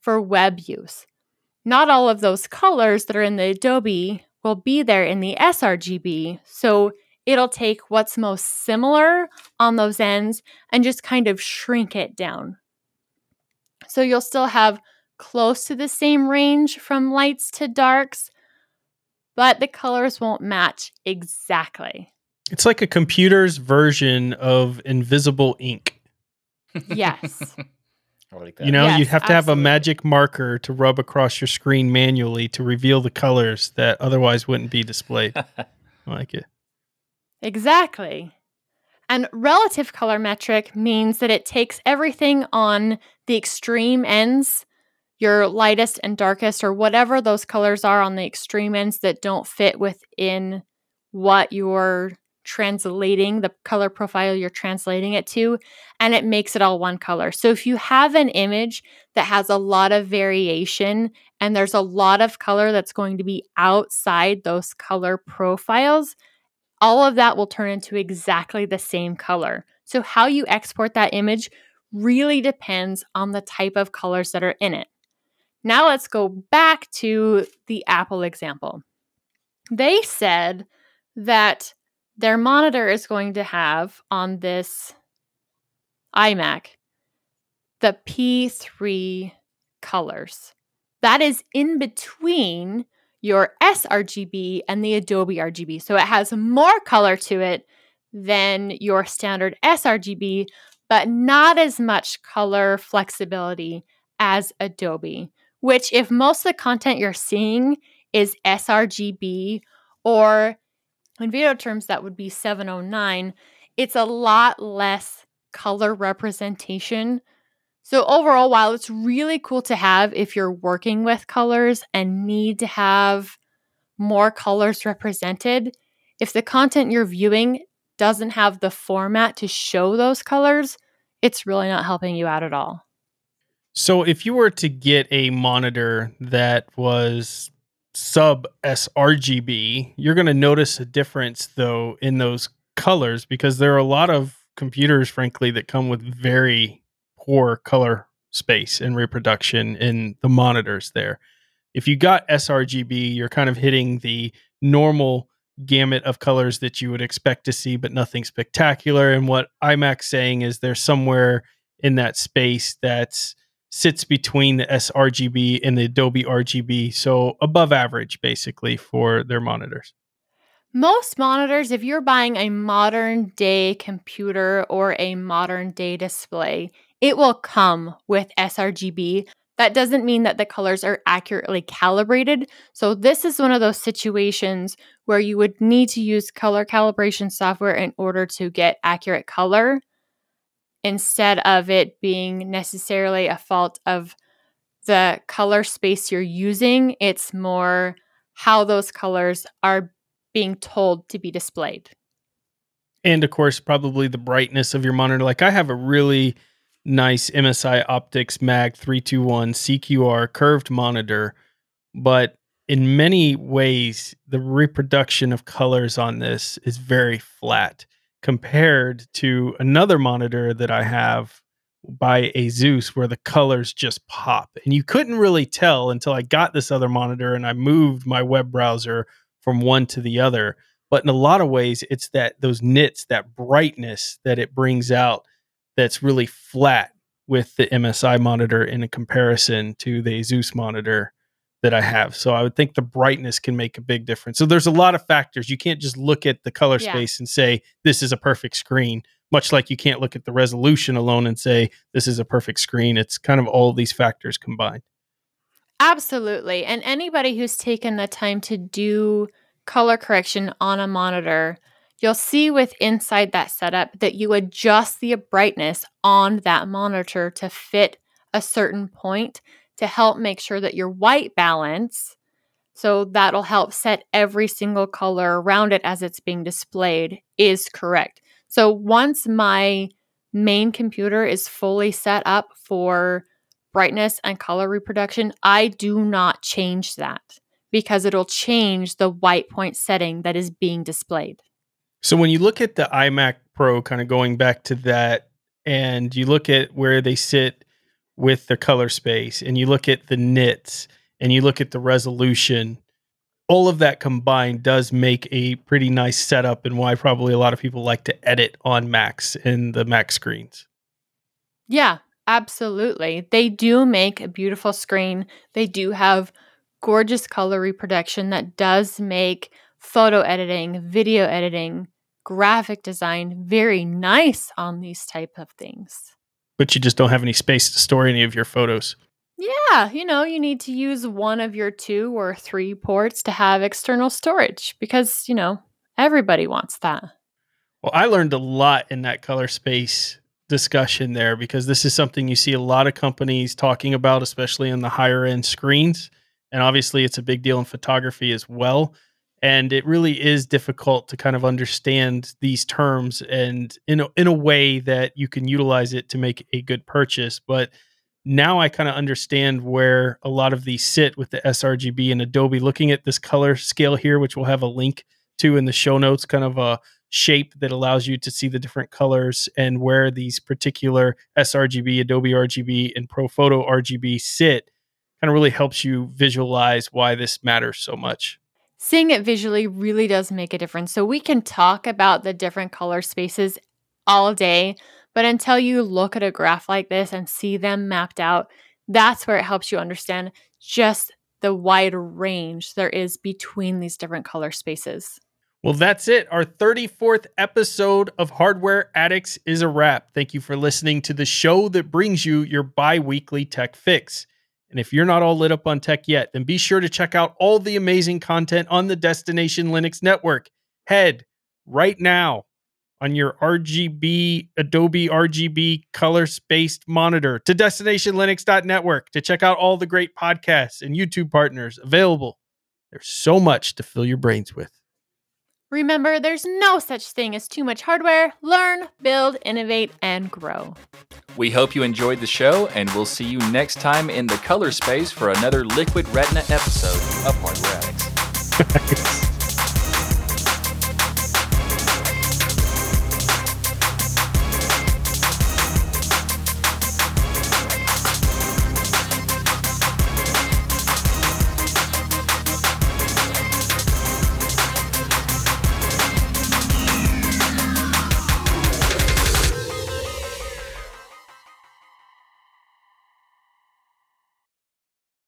for web use. Not all of those colors that are in the Adobe will be there in the sRGB. So it'll take what's most similar on those ends and just kind of shrink it down. So you'll still have close to the same range from lights to darks, but the colors won't match exactly. It's like a computer's version of invisible ink. Yes. like that. You know, Yes, you'd have to have a magic marker to rub across your screen manually to reveal the colors that otherwise wouldn't be displayed. I like it. Exactly. And relative colorimetric means that it takes everything on the extreme ends, your lightest and darkest, or whatever those colors are on the extreme ends that don't fit within what you're translating, the color profile you're translating it to, and it makes it all one color. So if you have an image that has a lot of variation and there's a lot of color that's going to be outside those color profiles, all of that will turn into exactly the same color. So, how you export that image really depends on the type of colors that are in it. Now, let's go back to the Apple example. They said that their monitor is going to have on this iMac the P3 colors. That is in between your sRGB and the Adobe RGB. So it has more color to it than your standard sRGB, but not as much color flexibility as Adobe, which, if most of the content you're seeing is sRGB or in video terms, that would be 709, it's a lot less color representation. So, overall, while it's really cool to have if you're working with colors and need to have more colors represented, if the content you're viewing doesn't have the format to show those colors, it's really not helping you out at all. So, if you were to get a monitor that was sub sRGB, you're going to notice a difference though in those colors because there are a lot of computers, frankly, that come with very poor color space and reproduction in the monitors there. If you got sRGB, you're kind of hitting the normal gamut of colors that you would expect to see, but nothing spectacular. And what iMac's saying is there's somewhere in that space that sits between the sRGB and the Adobe RGB, so above average basically for their monitors. Most monitors, if you're buying a modern day computer or a modern day display, it will come with sRGB. That doesn't mean that the colors are accurately calibrated. So, this is one of those situations where you would need to use color calibration software in order to get accurate color instead of it being necessarily a fault of the color space you're using. It's more how those colors are being told to be displayed. And of course, probably the brightness of your monitor. Like I have a really nice MSI Optix Mag 321 CQR curved monitor, but in many ways, the reproduction of colors on this is very flat compared to another monitor that I have by Asus where the colors just pop. And you couldn't really tell until I got this other monitor and I moved my web browser from one to the other. But in a lot of ways, it's that those nits, that brightness that it brings out that's really flat with the MSI monitor in a comparison to the Asus monitor that I have. So I would think the brightness can make a big difference. So there's a lot of factors. You can't just look at the color yeah. space and say this is a perfect screen, much like you can't look at the resolution alone and say this is a perfect screen. It's kind of all these factors combined. Absolutely. And anybody who's taken the time to do color correction on a monitor, you'll see with inside that setup that you adjust the brightness on that monitor to fit a certain point to help make sure that your white balance, so that'll help set every single color around it as it's being displayed, is correct. So once my main computer is fully set up for brightness and color reproduction, I do not change that because it'll change the white point setting that is being displayed. So when you look at the iMac Pro, kind of going back to that, and you look at where they sit with the color space and you look at the nits and you look at the resolution all of that combined does make a pretty nice setup and why probably a lot of people like to edit on macs and the mac screens. Yeah absolutely. They do make a beautiful screen. They do have gorgeous color reproduction that does make photo editing video editing graphic design very nice on these type of things but you just don't have any space to store any of your photos. Yeah, you know, you need to use one of your two or three ports to have external storage because, you know, everybody wants that. Well, I learned a lot in that color space discussion there because this is something you see a lot of companies talking about, especially in the higher end screens. And obviously, it's a big deal in photography as well and it really is difficult to kind of understand these terms and in a, in a way that you can utilize it to make a good purchase. But now i kind of understand where a lot of these sit with the srgb and adobe. Looking at this color scale here which we'll have a link to in the show notes kind of a shape that allows you to see the different colors and where these particular srgb adobe rgb and ProPhoto rgb sit kind of really helps you visualize why this matters so much seeing it visually really does make a difference. So we can talk about the different color spaces all day, But until you look at a graph like this and see them mapped out, that's where it helps you understand just the wide range there is between these different color spaces. Well, that's it. Our 34th episode of Hardware Addicts is a wrap. Thank you for listening to the show that brings you your bi weekly tech fix. And if you're not all lit up on tech yet, then be sure to check out all the amazing content on the Destination Linux network. Head right now on your RGB, Adobe RGB color spaced monitor to destinationlinux.network to check out all the great podcasts and YouTube partners available. There's so much to fill your brains with. Remember, there's no such thing as too much hardware. Learn, build, innovate, and grow. We hope you enjoyed the show, and we'll see you next time in the color space for another Liquid Retina episode of Hardware Addicts.